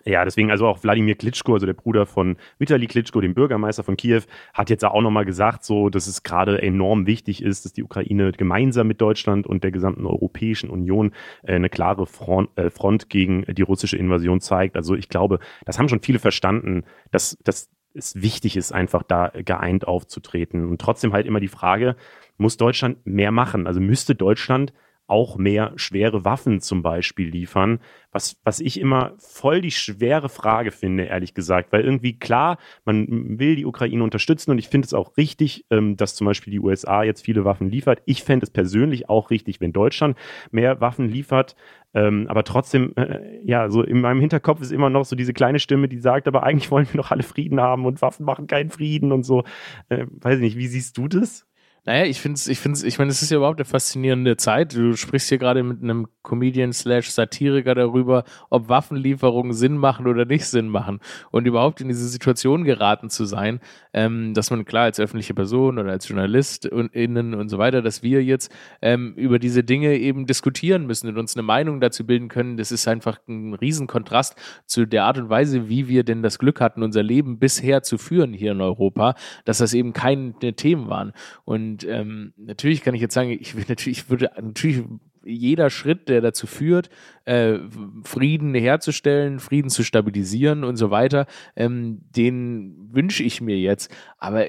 ja, deswegen also auch Wladimir Klitschko, also der Bruder von Vitali Klitschko, dem Bürgermeister von Kiew, hat jetzt auch nochmal gesagt, so, dass es gerade enorm wichtig ist, dass die Ukraine gemeinsam mit Deutschland und der gesamten Europäischen Union äh, eine klare Front, äh, Front gegen die russische Invasion zeigt. Also ich glaube, das haben schon viele verstanden, dass, dass es wichtig ist, einfach da geeint aufzutreten. Und trotzdem halt immer die Frage, muss Deutschland mehr machen? Also müsste Deutschland auch mehr schwere Waffen zum Beispiel liefern. Was, was ich immer voll die schwere Frage finde, ehrlich gesagt, weil irgendwie klar, man will die Ukraine unterstützen und ich finde es auch richtig, ähm, dass zum Beispiel die USA jetzt viele Waffen liefert. Ich fände es persönlich auch richtig, wenn Deutschland mehr Waffen liefert. Ähm, aber trotzdem, äh, ja, so in meinem Hinterkopf ist immer noch so diese kleine Stimme, die sagt, aber eigentlich wollen wir doch alle Frieden haben und Waffen machen keinen Frieden und so. Äh, weiß ich nicht, wie siehst du das? Naja, ich finde es, ich finde ich meine, es ist ja überhaupt eine faszinierende Zeit. Du sprichst hier gerade mit einem Comedian slash Satiriker darüber, ob Waffenlieferungen Sinn machen oder nicht Sinn machen. Und überhaupt in diese Situation geraten zu sein, ähm, dass man klar als öffentliche Person oder als Journalist und innen und so weiter, dass wir jetzt ähm, über diese Dinge eben diskutieren müssen und uns eine Meinung dazu bilden können. Das ist einfach ein Riesenkontrast zu der Art und Weise, wie wir denn das Glück hatten, unser Leben bisher zu führen hier in Europa, dass das eben keine Themen waren. Und und ähm, natürlich kann ich jetzt sagen, ich will natürlich, ich würde natürlich jeder Schritt, der dazu führt, äh, Frieden herzustellen, Frieden zu stabilisieren und so weiter, ähm, den wünsche ich mir jetzt. Aber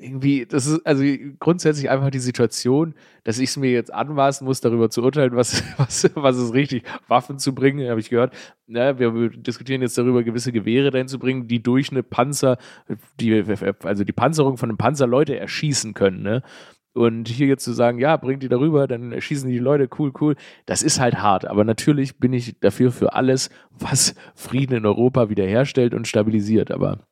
irgendwie, das ist also grundsätzlich einfach die Situation, dass ich es mir jetzt anmaßen muss, darüber zu urteilen, was, was, was ist richtig, Waffen zu bringen, habe ich gehört. Ja, wir, wir, diskutieren jetzt darüber, gewisse Gewehre dahin zu bringen, die durch eine Panzer, die, also die Panzerung von einem Panzer Leute erschießen können. Ne? Und hier jetzt zu sagen, ja, bringt die darüber, dann erschießen die Leute, cool, cool, das ist halt hart. Aber natürlich bin ich dafür für alles, was Frieden in Europa wiederherstellt und stabilisiert. Aber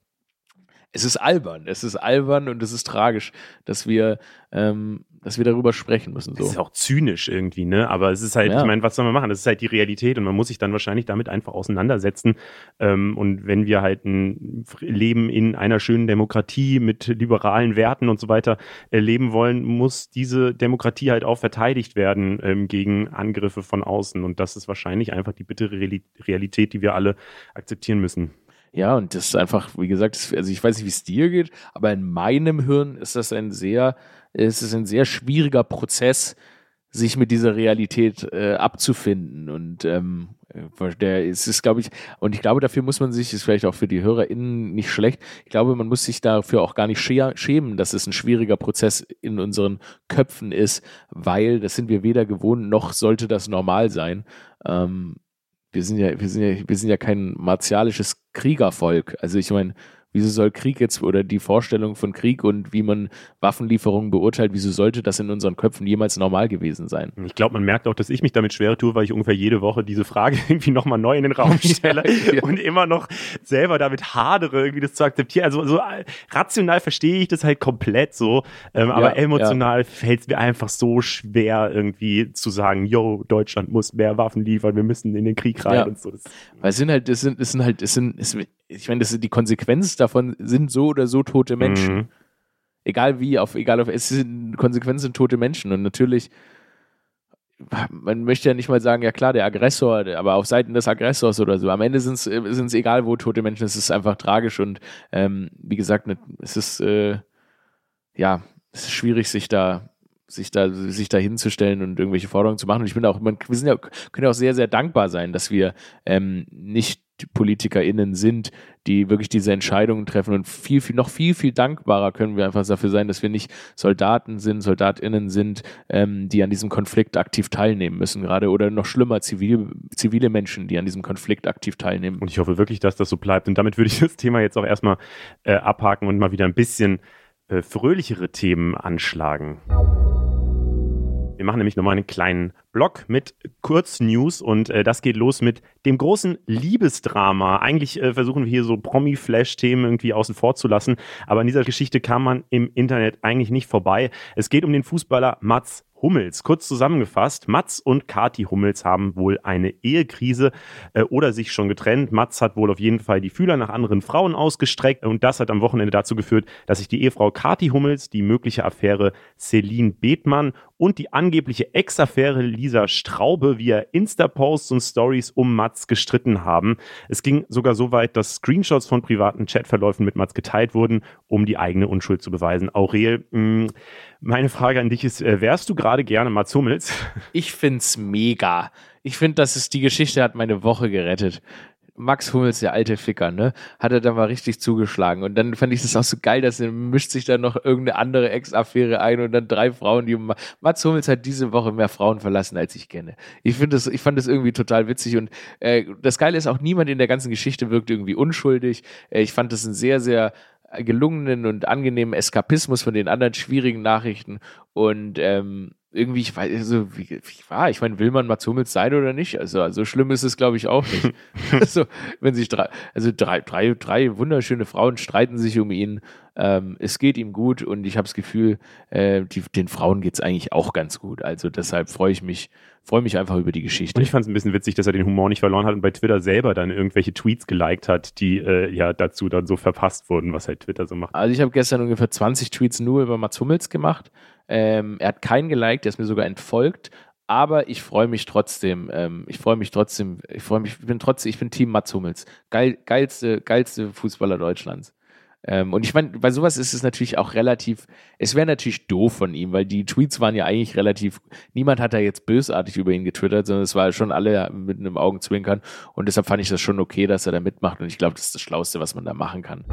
es ist albern. Es ist albern und es ist tragisch, dass wir, ähm, dass wir darüber sprechen müssen. So. Es ist auch zynisch irgendwie, ne? Aber es ist halt, ja. ich meine, was soll man machen? Das ist halt die Realität und man muss sich dann wahrscheinlich damit einfach auseinandersetzen. Ähm, und wenn wir halt ein Leben in einer schönen Demokratie mit liberalen Werten und so weiter äh, leben wollen, muss diese Demokratie halt auch verteidigt werden ähm, gegen Angriffe von außen. Und das ist wahrscheinlich einfach die bittere Realität, die wir alle akzeptieren müssen. Ja, und das ist einfach, wie gesagt, also ich weiß nicht, wie es dir geht, aber in meinem Hirn ist das ein sehr, es ist ein sehr schwieriger Prozess, sich mit dieser Realität äh, abzufinden. Und ähm, äh, der ist, ist glaube ich, und ich glaube, dafür muss man sich, ist vielleicht auch für die HörerInnen nicht schlecht, ich glaube, man muss sich dafür auch gar nicht schämen, dass es ein schwieriger Prozess in unseren Köpfen ist, weil das sind wir weder gewohnt, noch sollte das normal sein. Ähm, wir sind ja, wir sind ja, wir sind ja kein martialisches Kriegervolk. Also ich meine, Wieso soll Krieg jetzt oder die Vorstellung von Krieg und wie man Waffenlieferungen beurteilt, wieso sollte das in unseren Köpfen jemals normal gewesen sein? Ich glaube, man merkt auch, dass ich mich damit schwer tue, weil ich ungefähr jede Woche diese Frage irgendwie nochmal neu in den Raum stelle ja, ja. und immer noch selber damit hadere, irgendwie das zu akzeptieren. Also so rational verstehe ich das halt komplett so, ähm, aber ja, emotional fällt es mir einfach so schwer, irgendwie zu sagen, yo, Deutschland muss mehr Waffen liefern, wir müssen in den Krieg rein und so. Das weil es sind halt, es sind, es sind halt, es sind, es, ich meine, die Konsequenz davon sind so oder so tote Menschen. Mhm. Egal wie, auf, egal auf, es sind Konsequenzen sind tote Menschen und natürlich man möchte ja nicht mal sagen, ja klar, der Aggressor, aber auf Seiten des Aggressors oder so. Am Ende sind es egal, wo tote Menschen, es ist einfach tragisch und ähm, wie gesagt, ne, es ist äh, ja, es ist schwierig, sich da sich da sich da hinzustellen und irgendwelche Forderungen zu machen. Und ich bin auch, man, wir sind ja, können ja auch sehr, sehr dankbar sein, dass wir ähm, nicht PolitikerInnen sind, die wirklich diese Entscheidungen treffen und viel, viel, noch viel, viel dankbarer können wir einfach dafür sein, dass wir nicht Soldaten sind, SoldatInnen sind, ähm, die an diesem Konflikt aktiv teilnehmen müssen, gerade oder noch schlimmer, zivil, zivile Menschen, die an diesem Konflikt aktiv teilnehmen. Und ich hoffe wirklich, dass das so bleibt. Und damit würde ich das Thema jetzt auch erstmal äh, abhaken und mal wieder ein bisschen äh, fröhlichere Themen anschlagen. Wir machen nämlich nochmal einen kleinen Blog mit Kurznews und äh, das geht los mit dem großen Liebesdrama. Eigentlich äh, versuchen wir hier so Promi-Flash-Themen irgendwie außen vor zu lassen, aber an dieser Geschichte kam man im Internet eigentlich nicht vorbei. Es geht um den Fußballer Mats Hummels. Kurz zusammengefasst, Mats und Kati Hummels haben wohl eine Ehekrise äh, oder sich schon getrennt. Mats hat wohl auf jeden Fall die Fühler nach anderen Frauen ausgestreckt und das hat am Wochenende dazu geführt, dass sich die Ehefrau Kati Hummels, die mögliche Affäre Celine Bethmann und die angebliche Ex-Affäre Lisa Straube via Insta-Posts und Stories um Mats gestritten haben. Es ging sogar so weit, dass Screenshots von privaten Chatverläufen mit Mats geteilt wurden, um die eigene Unschuld zu beweisen. Aurel, mh, mm, meine Frage an dich ist, äh, wärst du gerade gerne Mats Hummels? Ich find's mega. Ich finde, dass es die Geschichte hat meine Woche gerettet. Max Hummels, der alte Ficker, ne, hat er da mal richtig zugeschlagen. Und dann fand ich das auch so geil, dass er mischt sich da noch irgendeine andere Ex-Affäre ein und dann drei Frauen, die Mats Hummels hat diese Woche mehr Frauen verlassen, als ich kenne. Ich finde das, ich fand das irgendwie total witzig und äh, das Geile ist auch, niemand in der ganzen Geschichte wirkt irgendwie unschuldig. Äh, ich fand das ein sehr, sehr gelungenen und angenehmen Eskapismus von den anderen schwierigen Nachrichten und ähm, irgendwie, ich weiß, also, wie, wie war, ich meine, will man Mats Hummels sein oder nicht? Also, so schlimm ist es, glaube ich, auch nicht. also, wenn sich drei, also drei, drei, drei wunderschöne Frauen streiten sich um ihn, ähm, es geht ihm gut und ich habe das Gefühl, äh, die, den Frauen geht's eigentlich auch ganz gut. Also, deshalb freue ich mich, freue mich einfach über die Geschichte. Und ich fand es ein bisschen witzig, dass er den Humor nicht verloren hat und bei Twitter selber dann irgendwelche Tweets geliked hat, die äh, ja dazu dann so verpasst wurden, was halt Twitter so macht. Also, ich habe gestern ungefähr 20 Tweets nur über Mats Hummels gemacht ähm, er hat keinen geliked, er ist mir sogar entfolgt. Aber ich freue mich trotzdem. Ähm, ich freue mich trotzdem. Ich freue mich. Ich bin trotzdem. Ich bin Team Mats Hummels. Geil, geilste, geilste Fußballer Deutschlands. Ähm, und ich meine, bei sowas ist es natürlich auch relativ. Es wäre natürlich doof von ihm, weil die Tweets waren ja eigentlich relativ. Niemand hat da jetzt bösartig über ihn getwittert, sondern es war schon alle mit einem Augenzwinkern. Und deshalb fand ich das schon okay, dass er da mitmacht. Und ich glaube, das ist das Schlauste, was man da machen kann.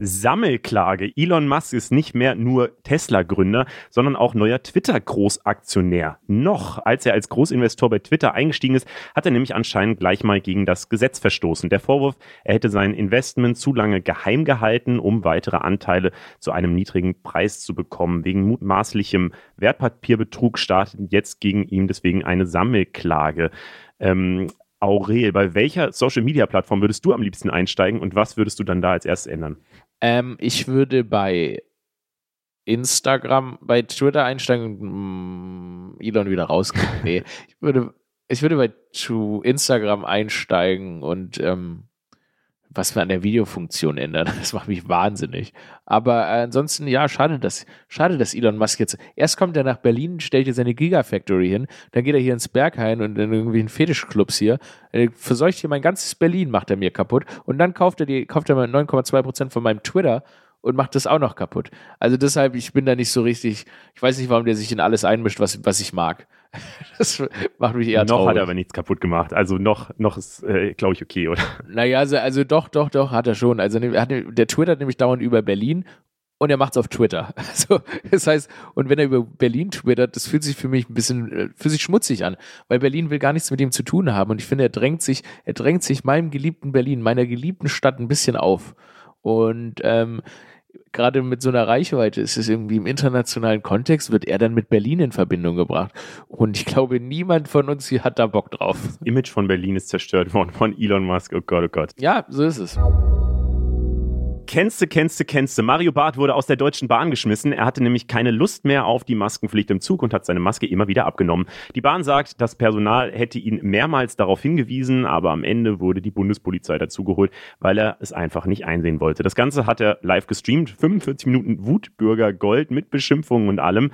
Sammelklage. Elon Musk ist nicht mehr nur Tesla-Gründer, sondern auch neuer Twitter-Großaktionär. Noch, als er als Großinvestor bei Twitter eingestiegen ist, hat er nämlich anscheinend gleich mal gegen das Gesetz verstoßen. Der Vorwurf, er hätte sein Investment zu lange geheim gehalten, um weitere Anteile zu einem niedrigen Preis zu bekommen. Wegen mutmaßlichem Wertpapierbetrug startet jetzt gegen ihn deswegen eine Sammelklage. Ähm, Aurel, bei welcher Social-Media-Plattform würdest du am liebsten einsteigen und was würdest du dann da als erstes ändern? Ähm, ich würde bei Instagram, bei Twitter einsteigen und mm, Elon wieder rausgehen. nee, ich würde, ich würde bei Instagram einsteigen und ähm, was wir an der Videofunktion ändern. Das macht mich wahnsinnig. Aber äh, ansonsten, ja, schade, dass, schade, dass Elon Musk jetzt. Erst kommt er nach Berlin, stellt hier seine Gigafactory hin, dann geht er hier ins Berghain und in irgendwie in Fetischclubs hier. Er verseucht hier mein ganzes Berlin, macht er mir kaputt. Und dann kauft er die, kauft er mal 9,2% von meinem Twitter und macht das auch noch kaputt. Also deshalb, ich bin da nicht so richtig, ich weiß nicht, warum der sich in alles einmischt, was, was ich mag. Das macht mich eher Noch traurig. hat er aber nichts kaputt gemacht. Also noch, noch ist, äh, glaube ich, okay, oder? Naja, also, also doch, doch, doch, hat er schon. Also er hat, der twittert nämlich dauernd über Berlin und er macht es auf Twitter. Also, das heißt, und wenn er über Berlin twittert, das fühlt sich für mich ein bisschen, äh, fühlt sich schmutzig an, weil Berlin will gar nichts mit ihm zu tun haben. Und ich finde, er drängt sich, er drängt sich meinem geliebten Berlin, meiner geliebten Stadt ein bisschen auf. Und ähm, gerade mit so einer Reichweite ist es irgendwie im internationalen Kontext, wird er dann mit Berlin in Verbindung gebracht. Und ich glaube, niemand von uns hier hat da Bock drauf. Image von Berlin ist zerstört worden von Elon Musk. Oh Gott, oh Gott. Ja, so ist es. Kennste, kennste, kennste. Mario Barth wurde aus der Deutschen Bahn geschmissen. Er hatte nämlich keine Lust mehr auf die Maskenpflicht im Zug und hat seine Maske immer wieder abgenommen. Die Bahn sagt, das Personal hätte ihn mehrmals darauf hingewiesen, aber am Ende wurde die Bundespolizei dazugeholt, weil er es einfach nicht einsehen wollte. Das Ganze hat er live gestreamt. 45 Minuten Wutbürger Gold mit Beschimpfungen und allem.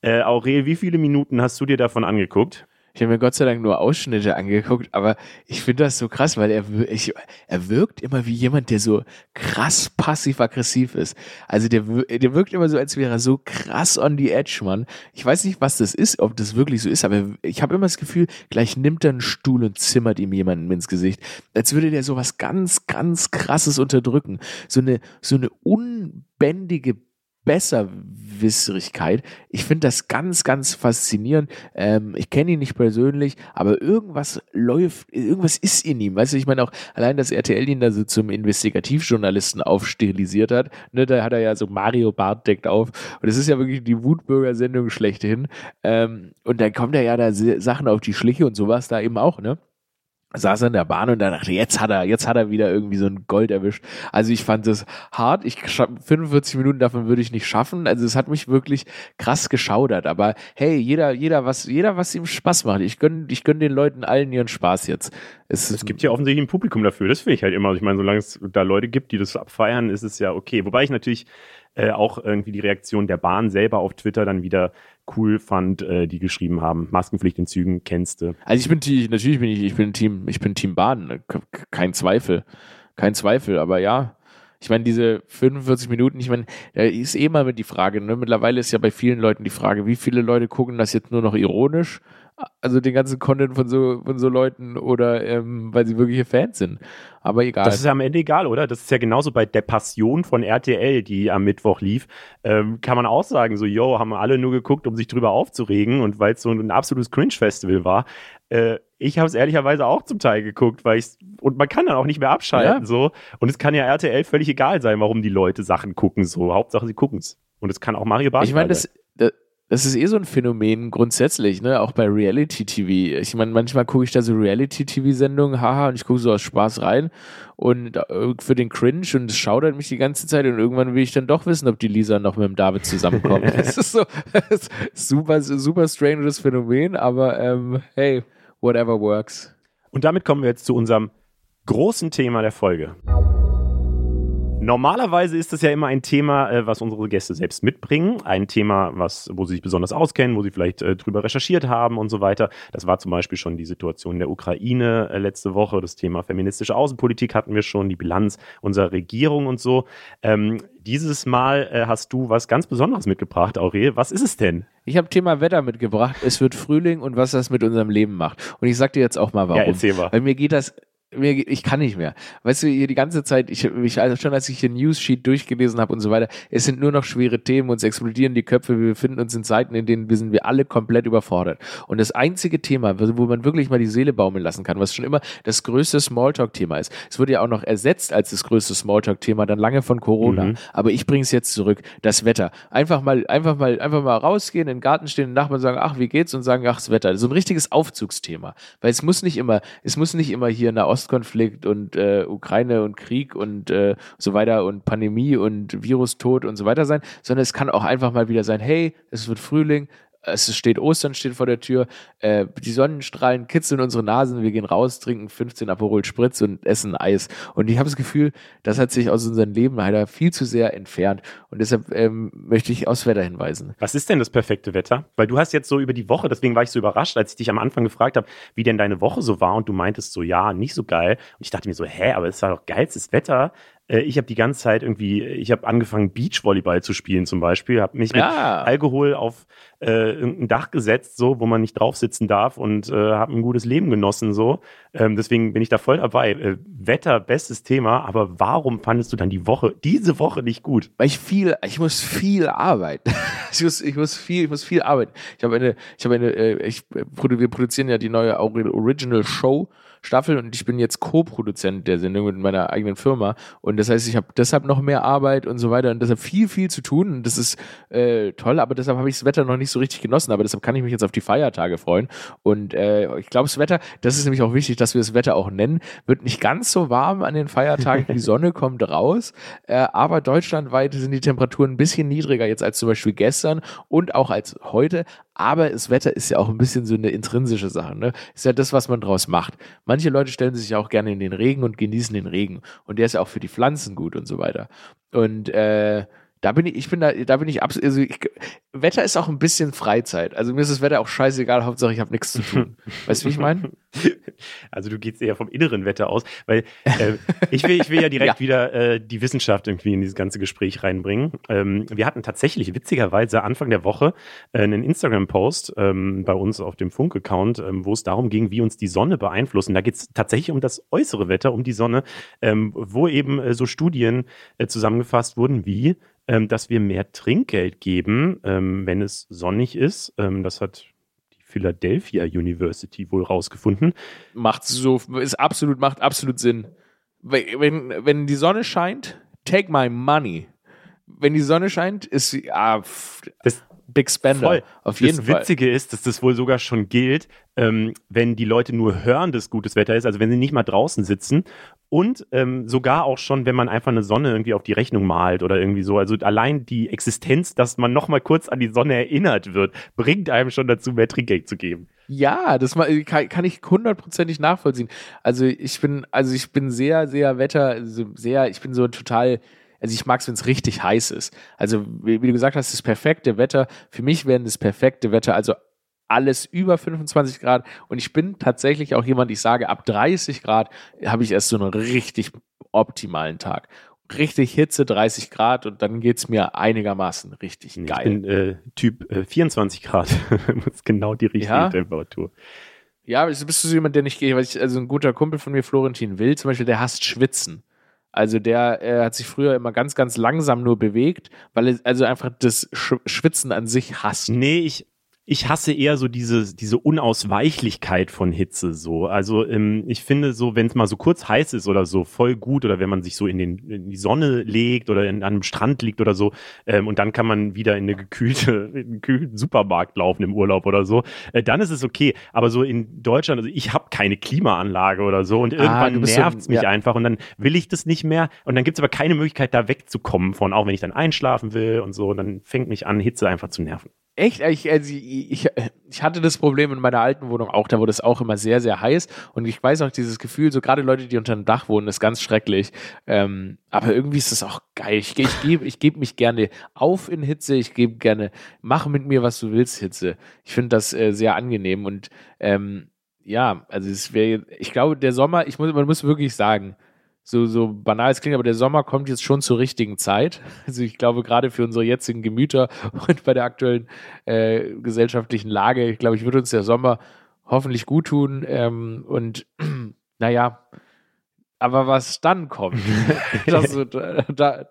Äh, Aurel, wie viele Minuten hast du dir davon angeguckt? Ich habe mir Gott sei Dank nur Ausschnitte angeguckt, aber ich finde das so krass, weil er, ich, er wirkt immer wie jemand, der so krass passiv-aggressiv ist. Also der, der wirkt immer so, als wäre er so krass on the edge, Mann. Ich weiß nicht, was das ist, ob das wirklich so ist, aber ich habe immer das Gefühl, gleich nimmt er einen Stuhl und zimmert ihm jemanden ins Gesicht. Als würde der so was ganz, ganz krasses unterdrücken. So eine, so eine unbändige Besserwisserigkeit. Ich finde das ganz, ganz faszinierend. Ähm, ich kenne ihn nicht persönlich, aber irgendwas läuft, irgendwas ist in ihm. Weißt du, ich meine auch allein, dass RTL ihn da so zum Investigativjournalisten aufsterilisiert hat. Ne, da hat er ja so Mario Bart deckt auf. Und es ist ja wirklich die Wutbürger-Sendung schlechthin. Ähm, und dann kommt er ja da Sachen auf die Schliche und sowas da eben auch, ne? Saß er in der Bahn und dann dachte, jetzt hat er, jetzt hat er wieder irgendwie so ein Gold erwischt. Also ich fand das hart. Ich 45 Minuten davon würde ich nicht schaffen. Also es hat mich wirklich krass geschaudert. Aber hey, jeder, jeder was, jeder was ihm Spaß macht. Ich gönn, ich gönn den Leuten allen ihren Spaß jetzt. Es, es gibt ja offensichtlich ein Publikum dafür. Das finde ich halt immer. Ich meine, solange es da Leute gibt, die das abfeiern, ist es ja okay. Wobei ich natürlich äh, auch irgendwie die Reaktion der Bahn selber auf Twitter dann wieder cool fand, äh, die geschrieben haben. Maskenpflicht in Zügen kennst du. Also ich bin die, natürlich bin ich, ich bin Team, ich bin Team Bahn, ne? kein Zweifel. Kein Zweifel, aber ja. Ich meine, diese 45 Minuten, ich meine, da ist eh mal mit die Frage, ne? Mittlerweile ist ja bei vielen Leuten die Frage, wie viele Leute gucken das jetzt nur noch ironisch also den ganzen Content von so, von so Leuten oder ähm, weil sie wirkliche Fans sind. Aber egal. Das ist ja am Ende egal, oder? Das ist ja genauso bei der Passion von RTL, die am Mittwoch lief. Ähm, kann man auch sagen, so, yo, haben alle nur geguckt, um sich drüber aufzuregen und weil es so ein absolutes Cringe-Festival war. Äh, ich habe es ehrlicherweise auch zum Teil geguckt, weil ich und man kann dann auch nicht mehr abschalten, ja. so. Und es kann ja RTL völlig egal sein, warum die Leute Sachen gucken, so. Hauptsache, sie gucken es. Und es kann auch Mario Barth Ich meine, das, das das ist eh so ein Phänomen grundsätzlich, ne? Auch bei Reality TV. Ich meine, manchmal gucke ich da so Reality TV-Sendungen, haha, und ich gucke so aus Spaß rein und äh, für den Cringe und es schaudert mich die ganze Zeit und irgendwann will ich dann doch wissen, ob die Lisa noch mit dem David zusammenkommt. das ist so das ist super, super stranges Phänomen, aber ähm, hey, whatever works. Und damit kommen wir jetzt zu unserem großen Thema der Folge. Normalerweise ist das ja immer ein Thema, äh, was unsere Gäste selbst mitbringen. Ein Thema, was, wo sie sich besonders auskennen, wo sie vielleicht äh, drüber recherchiert haben und so weiter. Das war zum Beispiel schon die Situation der Ukraine äh, letzte Woche. Das Thema feministische Außenpolitik hatten wir schon, die Bilanz unserer Regierung und so. Ähm, dieses Mal äh, hast du was ganz Besonderes mitgebracht, Aurel. Was ist es denn? Ich habe Thema Wetter mitgebracht. Es wird Frühling und was das mit unserem Leben macht. Und ich sag dir jetzt auch mal warum. Ja, erzähl mal. Weil mir geht das mir, ich kann nicht mehr. Weißt du, hier die ganze Zeit, ich, ich also schon als ich hier News-Sheet durchgelesen habe und so weiter, es sind nur noch schwere Themen, uns explodieren die Köpfe, wir befinden uns in Zeiten, in denen wir sind wir alle komplett überfordert. Und das einzige Thema, wo man wirklich mal die Seele baumeln lassen kann, was schon immer das größte Smalltalk-Thema ist, es wurde ja auch noch ersetzt als das größte Smalltalk-Thema, dann lange von Corona. Mhm. Aber ich bringe es jetzt zurück, das Wetter. Einfach mal, einfach mal, einfach mal rausgehen, in den Garten stehen, den Nachbarn sagen, ach, wie geht's? Und sagen, ach, das Wetter. So ein richtiges Aufzugsthema. Weil es muss nicht immer, es muss nicht immer hier in der Ostkonflikt und äh, Ukraine und Krieg und äh, so weiter und Pandemie und Virustod und so weiter sein, sondern es kann auch einfach mal wieder sein, hey, es wird Frühling, es steht Ostern steht vor der Tür, äh, die Sonnenstrahlen kitzeln unsere Nasen, wir gehen raus, trinken 15 Aperol Spritz und essen Eis. Und ich habe das Gefühl, das hat sich aus unserem Leben leider viel zu sehr entfernt. Und deshalb ähm, möchte ich aufs Wetter hinweisen. Was ist denn das perfekte Wetter? Weil du hast jetzt so über die Woche, deswegen war ich so überrascht, als ich dich am Anfang gefragt habe, wie denn deine Woche so war und du meintest so, ja, nicht so geil. Und ich dachte mir so, hä, aber es war doch geilstes Wetter. Äh, ich habe die ganze Zeit irgendwie, ich habe angefangen Beachvolleyball zu spielen zum Beispiel, habe mich mit ja. Alkohol auf äh, irgendein Dach gesetzt, so, wo man nicht drauf sitzen darf und äh, habe ein gutes Leben genossen, so. Ähm, deswegen bin ich da voll dabei. Äh, Wetter, bestes Thema, aber warum fandest du dann die Woche, diese Woche nicht gut? Weil ich viel, ich muss viel arbeiten. ich muss, ich muss viel, ich muss viel arbeiten. Ich habe eine, ich habe eine, äh, ich, wir produzieren ja die neue Original Show Staffel und ich bin jetzt Co-Produzent der Sendung mit meiner eigenen Firma. Und das heißt, ich habe deshalb noch mehr Arbeit und so weiter und deshalb viel, viel zu tun. Und das ist äh, toll, aber deshalb habe ich das Wetter noch nicht so richtig genossen, aber deshalb kann ich mich jetzt auf die Feiertage freuen. Und äh, ich glaube, das Wetter, das ist nämlich auch wichtig, dass wir das Wetter auch nennen, wird nicht ganz so warm an den Feiertagen, die Sonne kommt raus, äh, aber deutschlandweit sind die Temperaturen ein bisschen niedriger jetzt als zum Beispiel gestern und auch als heute, aber das Wetter ist ja auch ein bisschen so eine intrinsische Sache. Ne? Ist ja das, was man draus macht. Manche Leute stellen sich ja auch gerne in den Regen und genießen den Regen. Und der ist ja auch für die Pflanzen gut und so weiter. Und äh, da bin ich, ich bin da, da bin ich absolut, also ich, Wetter ist auch ein bisschen Freizeit. Also mir ist das Wetter auch scheißegal, Hauptsache ich habe nichts zu tun. Weißt du, wie ich meine? Also du gehst eher vom inneren Wetter aus, weil äh, ich will, ich will ja direkt ja. wieder äh, die Wissenschaft irgendwie in dieses ganze Gespräch reinbringen. Ähm, wir hatten tatsächlich witzigerweise Anfang der Woche äh, einen Instagram-Post ähm, bei uns auf dem Funk-Account, ähm, wo es darum ging, wie uns die Sonne beeinflusst. Und da geht es tatsächlich um das äußere Wetter, um die Sonne, ähm, wo eben äh, so Studien äh, zusammengefasst wurden, wie ähm, dass wir mehr Trinkgeld geben, ähm, wenn es sonnig ist. Ähm, das hat die Philadelphia University wohl rausgefunden. Macht so, ist absolut, macht absolut Sinn. Wenn, wenn die Sonne scheint, take my money. Wenn die Sonne scheint, ist ah, das, Big Spender. Voll. Auf jeden das Fall. Das Witzige ist, dass das wohl sogar schon gilt, ähm, wenn die Leute nur hören, dass gutes Wetter ist, also wenn sie nicht mal draußen sitzen und ähm, sogar auch schon, wenn man einfach eine Sonne irgendwie auf die Rechnung malt oder irgendwie so. Also allein die Existenz, dass man noch mal kurz an die Sonne erinnert wird, bringt einem schon dazu, mehr Trinkgeld zu geben. Ja, das kann, kann ich hundertprozentig nachvollziehen. Also ich bin, also ich bin sehr, sehr Wetter, also sehr, ich bin so total also ich mag es, wenn es richtig heiß ist. Also wie, wie, du gesagt hast, das perfekte Wetter. Für mich wäre das perfekte Wetter, also alles über 25 Grad. Und ich bin tatsächlich auch jemand, ich sage, ab 30 Grad habe ich erst so einen richtig optimalen Tag. Richtig Hitze, 30 Grad und dann geht es mir einigermaßen richtig geil. Ich bin äh, Typ äh, 24 Grad. das ist genau die richtige ja? Temperatur. Ja, bist du so jemand, der nicht geht, also ein guter Kumpel von mir, Florentin Will, zum Beispiel, der hasst Schwitzen. Also der äh, hat sich früher immer ganz, ganz langsam nur bewegt, weil er also einfach das Sch Schwitzen an sich hasst. Nee, ich, ich hasse eher so diese, diese Unausweichlichkeit von Hitze so. Also ähm, ich finde so, wenn es mal so kurz heiß ist oder so, voll gut oder wenn man sich so in, den, in die Sonne legt oder in, an einem Strand liegt oder so ähm, und dann kann man wieder in eine gekühlte, in einen gekühlten Supermarkt laufen im Urlaub oder so, äh, dann ist es okay. Aber so in Deutschland, also ich habe keine Klimaanlage oder so und irgendwann ah, nervt es mich ja. einfach und dann will ich das nicht mehr und dann gibt es aber keine Möglichkeit, da wegzukommen von, auch wenn ich dann einschlafen will und so, und dann fängt mich an, Hitze einfach zu nerven. Echt? Ich, also ich, ich hatte das Problem in meiner alten Wohnung auch, da wurde es auch immer sehr, sehr heiß. Und ich weiß auch dieses Gefühl, so gerade Leute, die unter einem Dach wohnen, ist ganz schrecklich. Ähm, aber irgendwie ist das auch geil. Ich, ich gebe ich geb mich gerne auf in Hitze, ich gebe gerne, mach mit mir, was du willst, Hitze. Ich finde das äh, sehr angenehm. Und ähm, ja, also es wäre, ich glaube, der Sommer, ich muss, man muss wirklich sagen, so, so banal es klingt, aber der Sommer kommt jetzt schon zur richtigen Zeit. Also ich glaube, gerade für unsere jetzigen Gemüter und bei der aktuellen äh, gesellschaftlichen Lage, ich glaube, ich würde uns der Sommer hoffentlich gut tun. Ähm, und naja, Aber was dann kommt, das, da, da,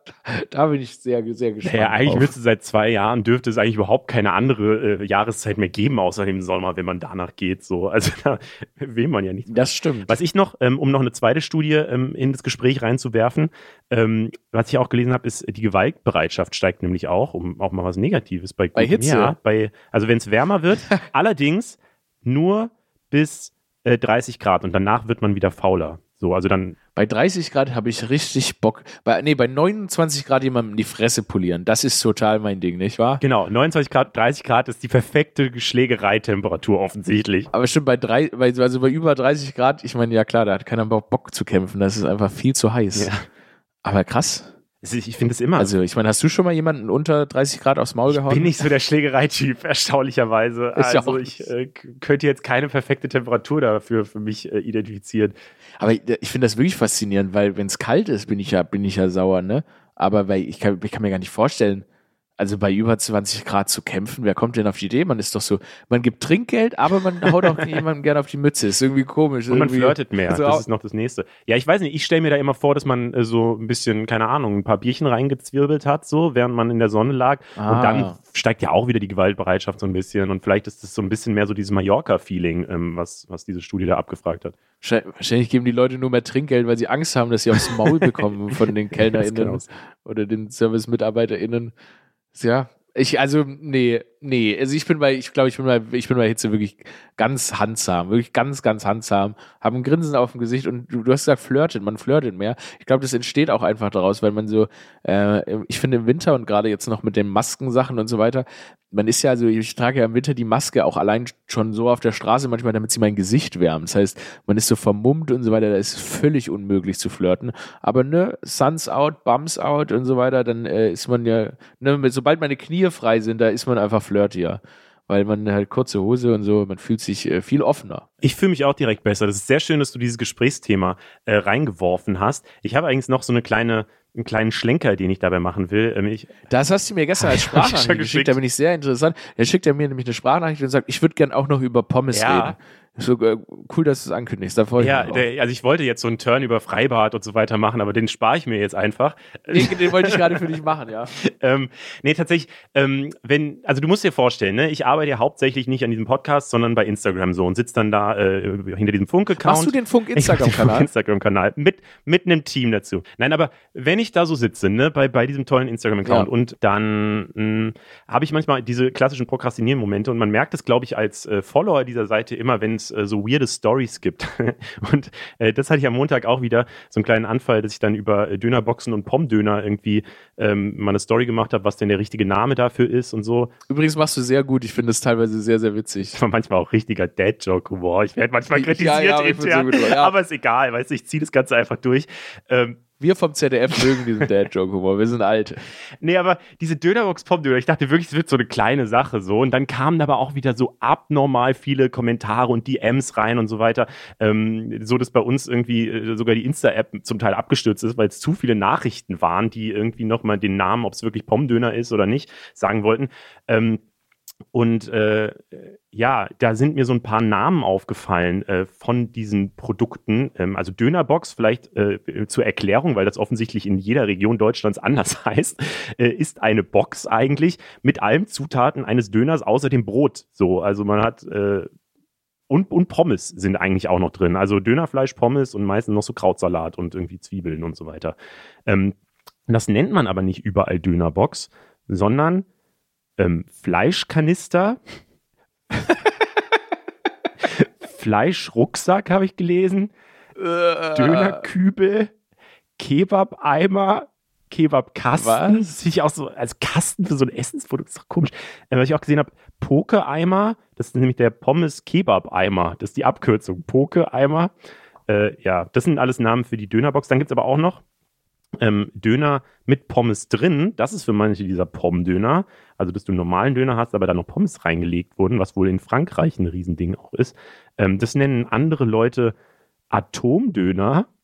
da, bin ich sehr, sehr gespannt. Ja, eigentlich drauf. müsste seit zwei Jahren dürfte es eigentlich überhaupt keine andere äh, Jahreszeit mehr geben, außer dem Sommer, wenn man danach geht. So. Also da will man ja nicht. Das stimmt. Was ich noch, ähm, um noch eine zweite Studie ähm, in das Gespräch reinzuwerfen, ähm, was ich auch gelesen habe, ist, die Gewaltbereitschaft steigt nämlich auch, um auch mal was Negatives bei, bei Hitze. Ja, bei, also wenn es wärmer wird, allerdings nur bis äh, 30 Grad und danach wird man wieder fauler. So, also dann. Bei 30 Grad habe ich richtig Bock. Bei, nee, bei 29 Grad jemandem die Fresse polieren. Das ist total mein Ding, nicht wahr? Genau, 29 Grad, 30 Grad ist die perfekte Schlägereitemperatur offensichtlich. Aber stimmt, bei, drei, bei, also bei über 30 Grad, ich meine, ja klar, da hat keiner Bock zu kämpfen. Das ist einfach viel zu heiß. Ja. Aber krass. Ich finde es immer. Also, ich meine, hast du schon mal jemanden unter 30 Grad aufs Maul gehauen? Ich bin nicht so der Schlägereityp, erstaunlicherweise. Ist also, ich äh, könnte jetzt keine perfekte Temperatur dafür für mich äh, identifizieren. Aber ich, ich finde das wirklich faszinierend, weil wenn es kalt ist, bin ich ja, bin ich ja sauer, ne? Aber weil ich kann, ich kann mir gar nicht vorstellen, also bei über 20 Grad zu kämpfen, wer kommt denn auf die Idee? Man ist doch so, man gibt Trinkgeld, aber man haut auch jemandem gerne auf die Mütze. Ist irgendwie komisch. Und man flirtet mehr. Also das ist noch das nächste. Ja, ich weiß nicht, ich stelle mir da immer vor, dass man äh, so ein bisschen, keine Ahnung, ein paar Bierchen reingezwirbelt hat, so, während man in der Sonne lag. Ah. Und dann steigt ja auch wieder die Gewaltbereitschaft so ein bisschen. Und vielleicht ist das so ein bisschen mehr so dieses Mallorca-Feeling, ähm, was, was diese Studie da abgefragt hat. Wahrscheinlich geben die Leute nur mehr Trinkgeld, weil sie Angst haben, dass sie aufs Maul bekommen von den KellnerInnen genau. oder den ServicemitarbeiterInnen. Ja, ich, also, nee, nee. Also ich bin bei, ich glaube, ich bin bei, ich bin bei Hitze wirklich ganz handsam, wirklich ganz, ganz handsam, haben ein Grinsen auf dem Gesicht und du, du hast gesagt, flirtet, man flirtet mehr. Ich glaube, das entsteht auch einfach daraus, weil man so, äh, ich finde im Winter und gerade jetzt noch mit den Maskensachen und so weiter, man ist ja, also ich trage ja im Winter die Maske auch allein schon so auf der Straße manchmal, damit sie mein Gesicht wärmt. Das heißt, man ist so vermummt und so weiter, da ist völlig unmöglich zu flirten. Aber ne, Suns out, Bums out und so weiter, dann äh, ist man ja, ne, sobald meine Knie frei sind, da ist man einfach flirtier weil man halt kurze Hose und so, man fühlt sich äh, viel offener. Ich fühle mich auch direkt besser. Das ist sehr schön, dass du dieses Gesprächsthema äh, reingeworfen hast. Ich habe eigentlich noch so eine kleine einen kleinen Schlenker, den ich dabei machen will. Ähm, ich, das hast du mir gestern als Sprachnachricht geschickt, da bin ich sehr interessant. Er schickt er mir nämlich eine Sprachnachricht und sagt, ich würde gern auch noch über Pommes ja. reden. So äh, cool, dass du es ankündigst. Da ja, der, also ich wollte jetzt so einen Turn über Freibad und so weiter machen, aber den spare ich mir jetzt einfach. Den, den wollte ich gerade für dich machen, ja. ähm, nee, tatsächlich, ähm, wenn, also du musst dir vorstellen, ne, ich arbeite ja hauptsächlich nicht an diesem Podcast, sondern bei Instagram so und sitze dann da äh, hinter diesem Funk-Account. Machst du den Funk-Instagram-Kanal? Funk Instagram-Kanal mit, mit einem Team dazu. Nein, aber wenn ich da so sitze, ne, bei, bei diesem tollen Instagram-Account ja. und dann hm, habe ich manchmal diese klassischen Prokrastinieren-Momente und man merkt es, glaube ich, als äh, Follower dieser Seite immer, wenn es äh, so weirde Stories gibt. und äh, das hatte ich am Montag auch wieder, so einen kleinen Anfall, dass ich dann über äh, Dönerboxen und Pommdöner irgendwie ähm, mal eine Story gemacht habe, was denn der richtige Name dafür ist und so. Übrigens machst du sehr gut, ich finde es teilweise sehr, sehr witzig. Das war manchmal auch richtiger Dad-Joke-Humor. Ich werde manchmal kritisiert ja, ja, intern, so ja. aber ist egal, weißt du, ich ziehe das Ganze einfach durch. Ähm, wir vom ZDF mögen diesen Dad-Joke-Humor. Wir sind alt. Nee, aber diese Dönerbox Pop-Döner, ich dachte wirklich, es wird so eine kleine Sache so. Und dann kamen aber auch wieder so abnormal viele Kommentare und DMs rein und so weiter. Ähm, so, dass bei uns irgendwie äh, sogar die Insta-App zum Teil abgestürzt ist, weil es zu viele Nachrichten waren, die irgendwie nochmal den Namen, ob es wirklich Pommdöner ist oder nicht, sagen wollten. Ähm, und äh, ja, da sind mir so ein paar Namen aufgefallen äh, von diesen Produkten. Ähm, also Dönerbox, vielleicht äh, zur Erklärung, weil das offensichtlich in jeder Region Deutschlands anders heißt, äh, ist eine Box eigentlich mit allen Zutaten eines Döners außer dem Brot. So, also man hat äh, und, und Pommes sind eigentlich auch noch drin. Also Dönerfleisch, Pommes und meistens noch so Krautsalat und irgendwie Zwiebeln und so weiter. Ähm, das nennt man aber nicht überall Dönerbox, sondern ähm, Fleischkanister, Fleischrucksack habe ich gelesen. Dönerkübel, Kebab-Eimer, Kebab-Kasten. Das finde ich auch so als Kasten für so ein Essensprodukt, ist doch komisch. Äh, was ich auch gesehen habe, Poke-Eimer, das ist nämlich der Pommes-Kebab-Eimer. Das ist die Abkürzung. Poke-Eimer. Äh, ja, das sind alles Namen für die Dönerbox. Dann gibt es aber auch noch ähm, Döner mit Pommes drin. Das ist für manche dieser Pommdöner. Also, dass du einen normalen Döner hast, aber da noch Pommes reingelegt wurden, was wohl in Frankreich ein Riesending auch ist. Ähm, das nennen andere Leute Atomdöner.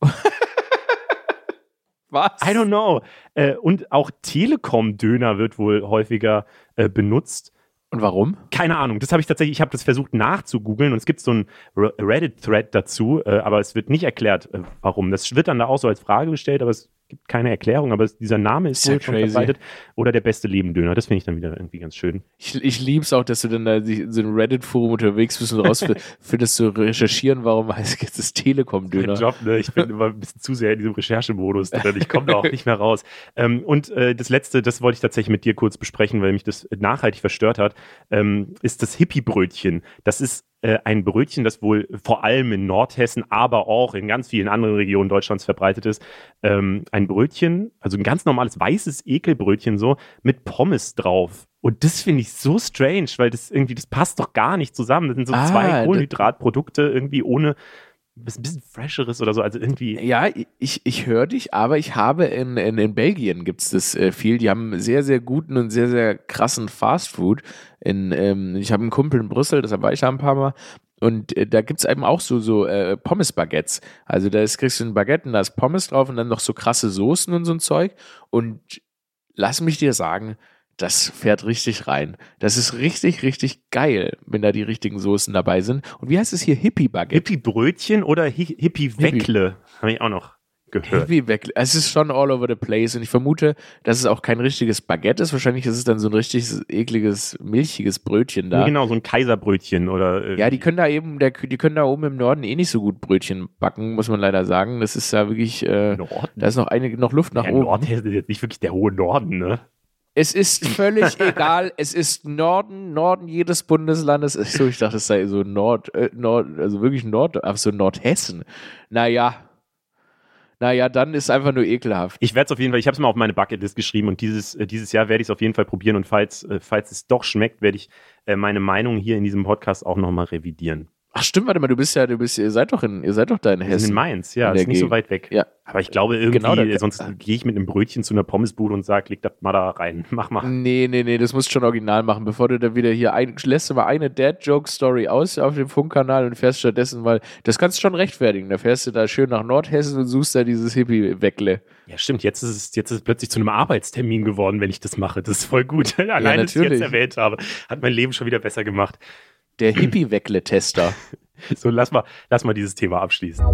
was? I don't know. Äh, und auch Telekom-Döner wird wohl häufiger äh, benutzt. Und warum? Keine Ahnung. Das habe ich tatsächlich, ich habe das versucht nachzugoogeln und es gibt so einen Reddit-Thread dazu, äh, aber es wird nicht erklärt, äh, warum. Das wird dann da auch so als Frage gestellt, aber es gibt keine Erklärung, aber dieser Name ist, ist wohl schon verbreitet. Oder der beste Lebendöner. Das finde ich dann wieder irgendwie ganz schön. Ich, ich liebe es auch, dass du dann da in so einem Reddit-Forum unterwegs bist und rausfindest zu recherchieren, warum heißt jetzt das Telekom-Döner. Job, ne? Ich bin immer ein bisschen zu sehr in diesem Recherchemodus drin. Ich komme da auch nicht mehr raus. Ähm, und äh, das letzte, das wollte ich tatsächlich mit dir kurz besprechen, weil mich das nachhaltig verstört hat, ähm, ist das Hippie-Brötchen. Das ist äh, ein Brötchen, das wohl vor allem in Nordhessen, aber auch in ganz vielen anderen Regionen Deutschlands verbreitet ist. Ähm, ein Brötchen, also ein ganz normales weißes Ekelbrötchen so mit Pommes drauf. Und das finde ich so strange, weil das irgendwie, das passt doch gar nicht zusammen. Das sind so ah, zwei Kohlenhydratprodukte irgendwie ohne ein bisschen fresheres oder so, also irgendwie. Ja, ich, ich höre dich, aber ich habe in, in, in Belgien gibt es das äh, viel. Die haben sehr, sehr guten und sehr, sehr krassen Fastfood. In, ähm, ich habe einen Kumpel in Brüssel, deshalb war ich da ein paar Mal. Und äh, da gibt es eben auch so, so äh, Pommes-Baguettes. Also da ist, kriegst du ein Baguette und da ist Pommes drauf und dann noch so krasse Soßen und so ein Zeug. Und lass mich dir sagen, das fährt richtig rein. Das ist richtig, richtig geil, wenn da die richtigen Soßen dabei sind. Und wie heißt es hier? Hippie-Baguette? Hippie-Brötchen oder Hippie-Weckle? Hippie. Habe ich auch noch gehört. Hippie-Weckle. Es ist schon all over the place. Und ich vermute, dass es auch kein richtiges Baguette ist. Wahrscheinlich ist es dann so ein richtiges, ekliges, milchiges Brötchen da. Genau, so ein Kaiserbrötchen oder. Äh ja, die können da eben, der, die können da oben im Norden eh nicht so gut Brötchen backen, muss man leider sagen. Das ist ja wirklich, äh, Norden? da ist noch einige, noch Luft nach ja, oben. Nordhessen ist jetzt nicht wirklich der hohe Norden, ne? Es ist völlig egal. Es ist Norden, Norden jedes Bundeslandes. So, ich dachte, es sei so Nord, äh, Nord, also wirklich Nord, aber so Nordhessen. Naja. Naja, dann ist es einfach nur ekelhaft. Ich werde es auf jeden Fall, ich habe es mal auf meine Bucketlist geschrieben und dieses, äh, dieses Jahr werde ich es auf jeden Fall probieren und falls, äh, falls es doch schmeckt, werde ich äh, meine Meinung hier in diesem Podcast auch nochmal revidieren. Ach stimmt, warte mal, du bist ja, du bist, ihr seid doch in, ihr seid doch da in Hessen. in Mainz, ja, ist nicht so weit weg. Ja. Aber ich glaube irgendwie, genau, da, sonst gehe ich mit einem Brötchen zu einer Pommesbude und sag, leg das mal da rein, mach mal. Nee, nee, nee, das musst du schon original machen, bevor du da wieder hier ein, lässt du mal eine Dad-Joke-Story aus auf dem Funkkanal und fährst stattdessen mal, das kannst du schon rechtfertigen, da fährst du da schön nach Nordhessen und suchst da dieses Hippie-Weckle. Ja, stimmt, jetzt ist es, jetzt ist es plötzlich zu einem Arbeitstermin geworden, wenn ich das mache, das ist voll gut. Allein, ja, dass ich jetzt erwähnt habe, hat mein Leben schon wieder besser gemacht. Der Hippie-Weckle-Tester. So, lass mal, lass mal dieses Thema abschließen.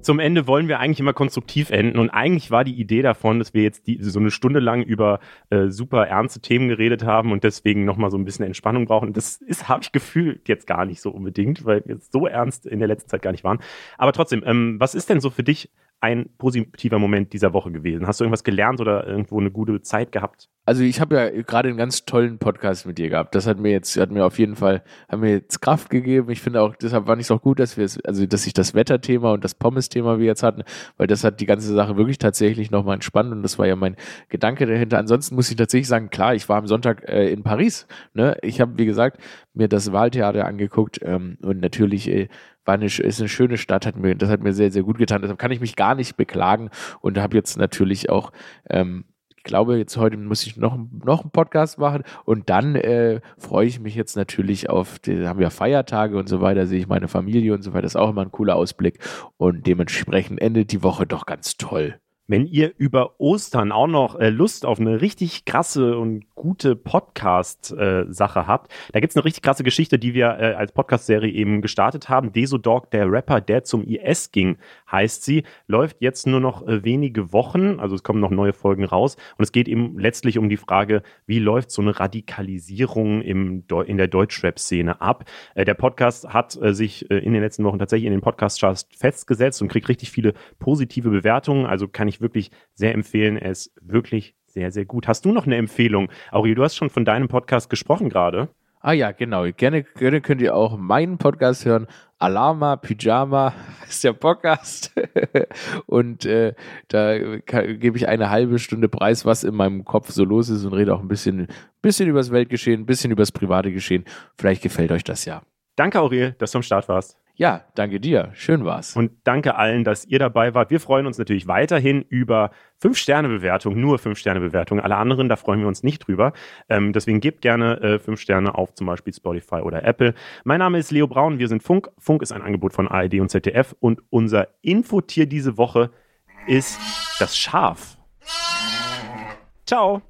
Zum Ende wollen wir eigentlich immer konstruktiv enden und eigentlich war die Idee davon, dass wir jetzt die, so eine Stunde lang über äh, super ernste Themen geredet haben und deswegen nochmal so ein bisschen Entspannung brauchen. Das ist, habe ich gefühlt jetzt gar nicht so unbedingt, weil wir so ernst in der letzten Zeit gar nicht waren. Aber trotzdem, ähm, was ist denn so für dich ein positiver Moment dieser Woche gewesen? Hast du irgendwas gelernt oder irgendwo eine gute Zeit gehabt? Also ich habe ja gerade einen ganz tollen Podcast mit dir gehabt. Das hat mir jetzt, hat mir auf jeden Fall, hat mir jetzt Kraft gegeben. Ich finde auch, deshalb war es auch gut, dass wir also dass ich das Wetterthema und das Pommes-Thema wir jetzt hatten, weil das hat die ganze Sache wirklich tatsächlich nochmal entspannt und das war ja mein Gedanke dahinter. Ansonsten muss ich tatsächlich sagen, klar, ich war am Sonntag äh, in Paris. Ne? Ich habe, wie gesagt, mir das Wahltheater angeguckt ähm, und natürlich äh, war eine, ist eine schöne Stadt, hat mir, das hat mir sehr, sehr gut getan. Deshalb kann ich mich gar nicht beklagen und habe jetzt natürlich auch, ähm, glaube, jetzt heute muss ich noch, noch einen Podcast machen und dann äh, freue ich mich jetzt natürlich auf, die, haben wir Feiertage und so weiter, sehe ich meine Familie und so weiter, das ist auch immer ein cooler Ausblick und dementsprechend endet die Woche doch ganz toll. Wenn ihr über Ostern auch noch äh, Lust auf eine richtig krasse und gute Podcast-Sache äh, habt, da gibt's eine richtig krasse Geschichte, die wir äh, als Podcast-Serie eben gestartet haben. Desodog, der Rapper, der zum IS ging, heißt sie, läuft jetzt nur noch äh, wenige Wochen, also es kommen noch neue Folgen raus und es geht eben letztlich um die Frage, wie läuft so eine Radikalisierung im in der Deutschrap-Szene ab. Äh, der Podcast hat äh, sich in den letzten Wochen tatsächlich in den Podcast-Charts festgesetzt und kriegt richtig viele positive Bewertungen, also kann ich ich wirklich sehr empfehlen. Ist wirklich sehr, sehr gut. Hast du noch eine Empfehlung? Aurel, du hast schon von deinem Podcast gesprochen gerade. Ah ja, genau. Gerne, gerne könnt ihr auch meinen Podcast hören. Alama Pyjama ist der Podcast. und äh, da gebe ich eine halbe Stunde Preis, was in meinem Kopf so los ist und rede auch ein bisschen, bisschen über das Weltgeschehen, ein bisschen über das private Geschehen. Vielleicht gefällt euch das ja. Danke, Aurel, dass du am Start warst. Ja, danke dir. Schön war's. Und danke allen, dass ihr dabei wart. Wir freuen uns natürlich weiterhin über 5-Sterne-Bewertung, nur 5-Sterne-Bewertung. Alle anderen, da freuen wir uns nicht drüber. Ähm, deswegen gebt gerne äh, 5 Sterne auf zum Beispiel Spotify oder Apple. Mein Name ist Leo Braun, wir sind Funk. Funk ist ein Angebot von ARD und ZDF und unser Infotier diese Woche ist das Schaf. Ciao.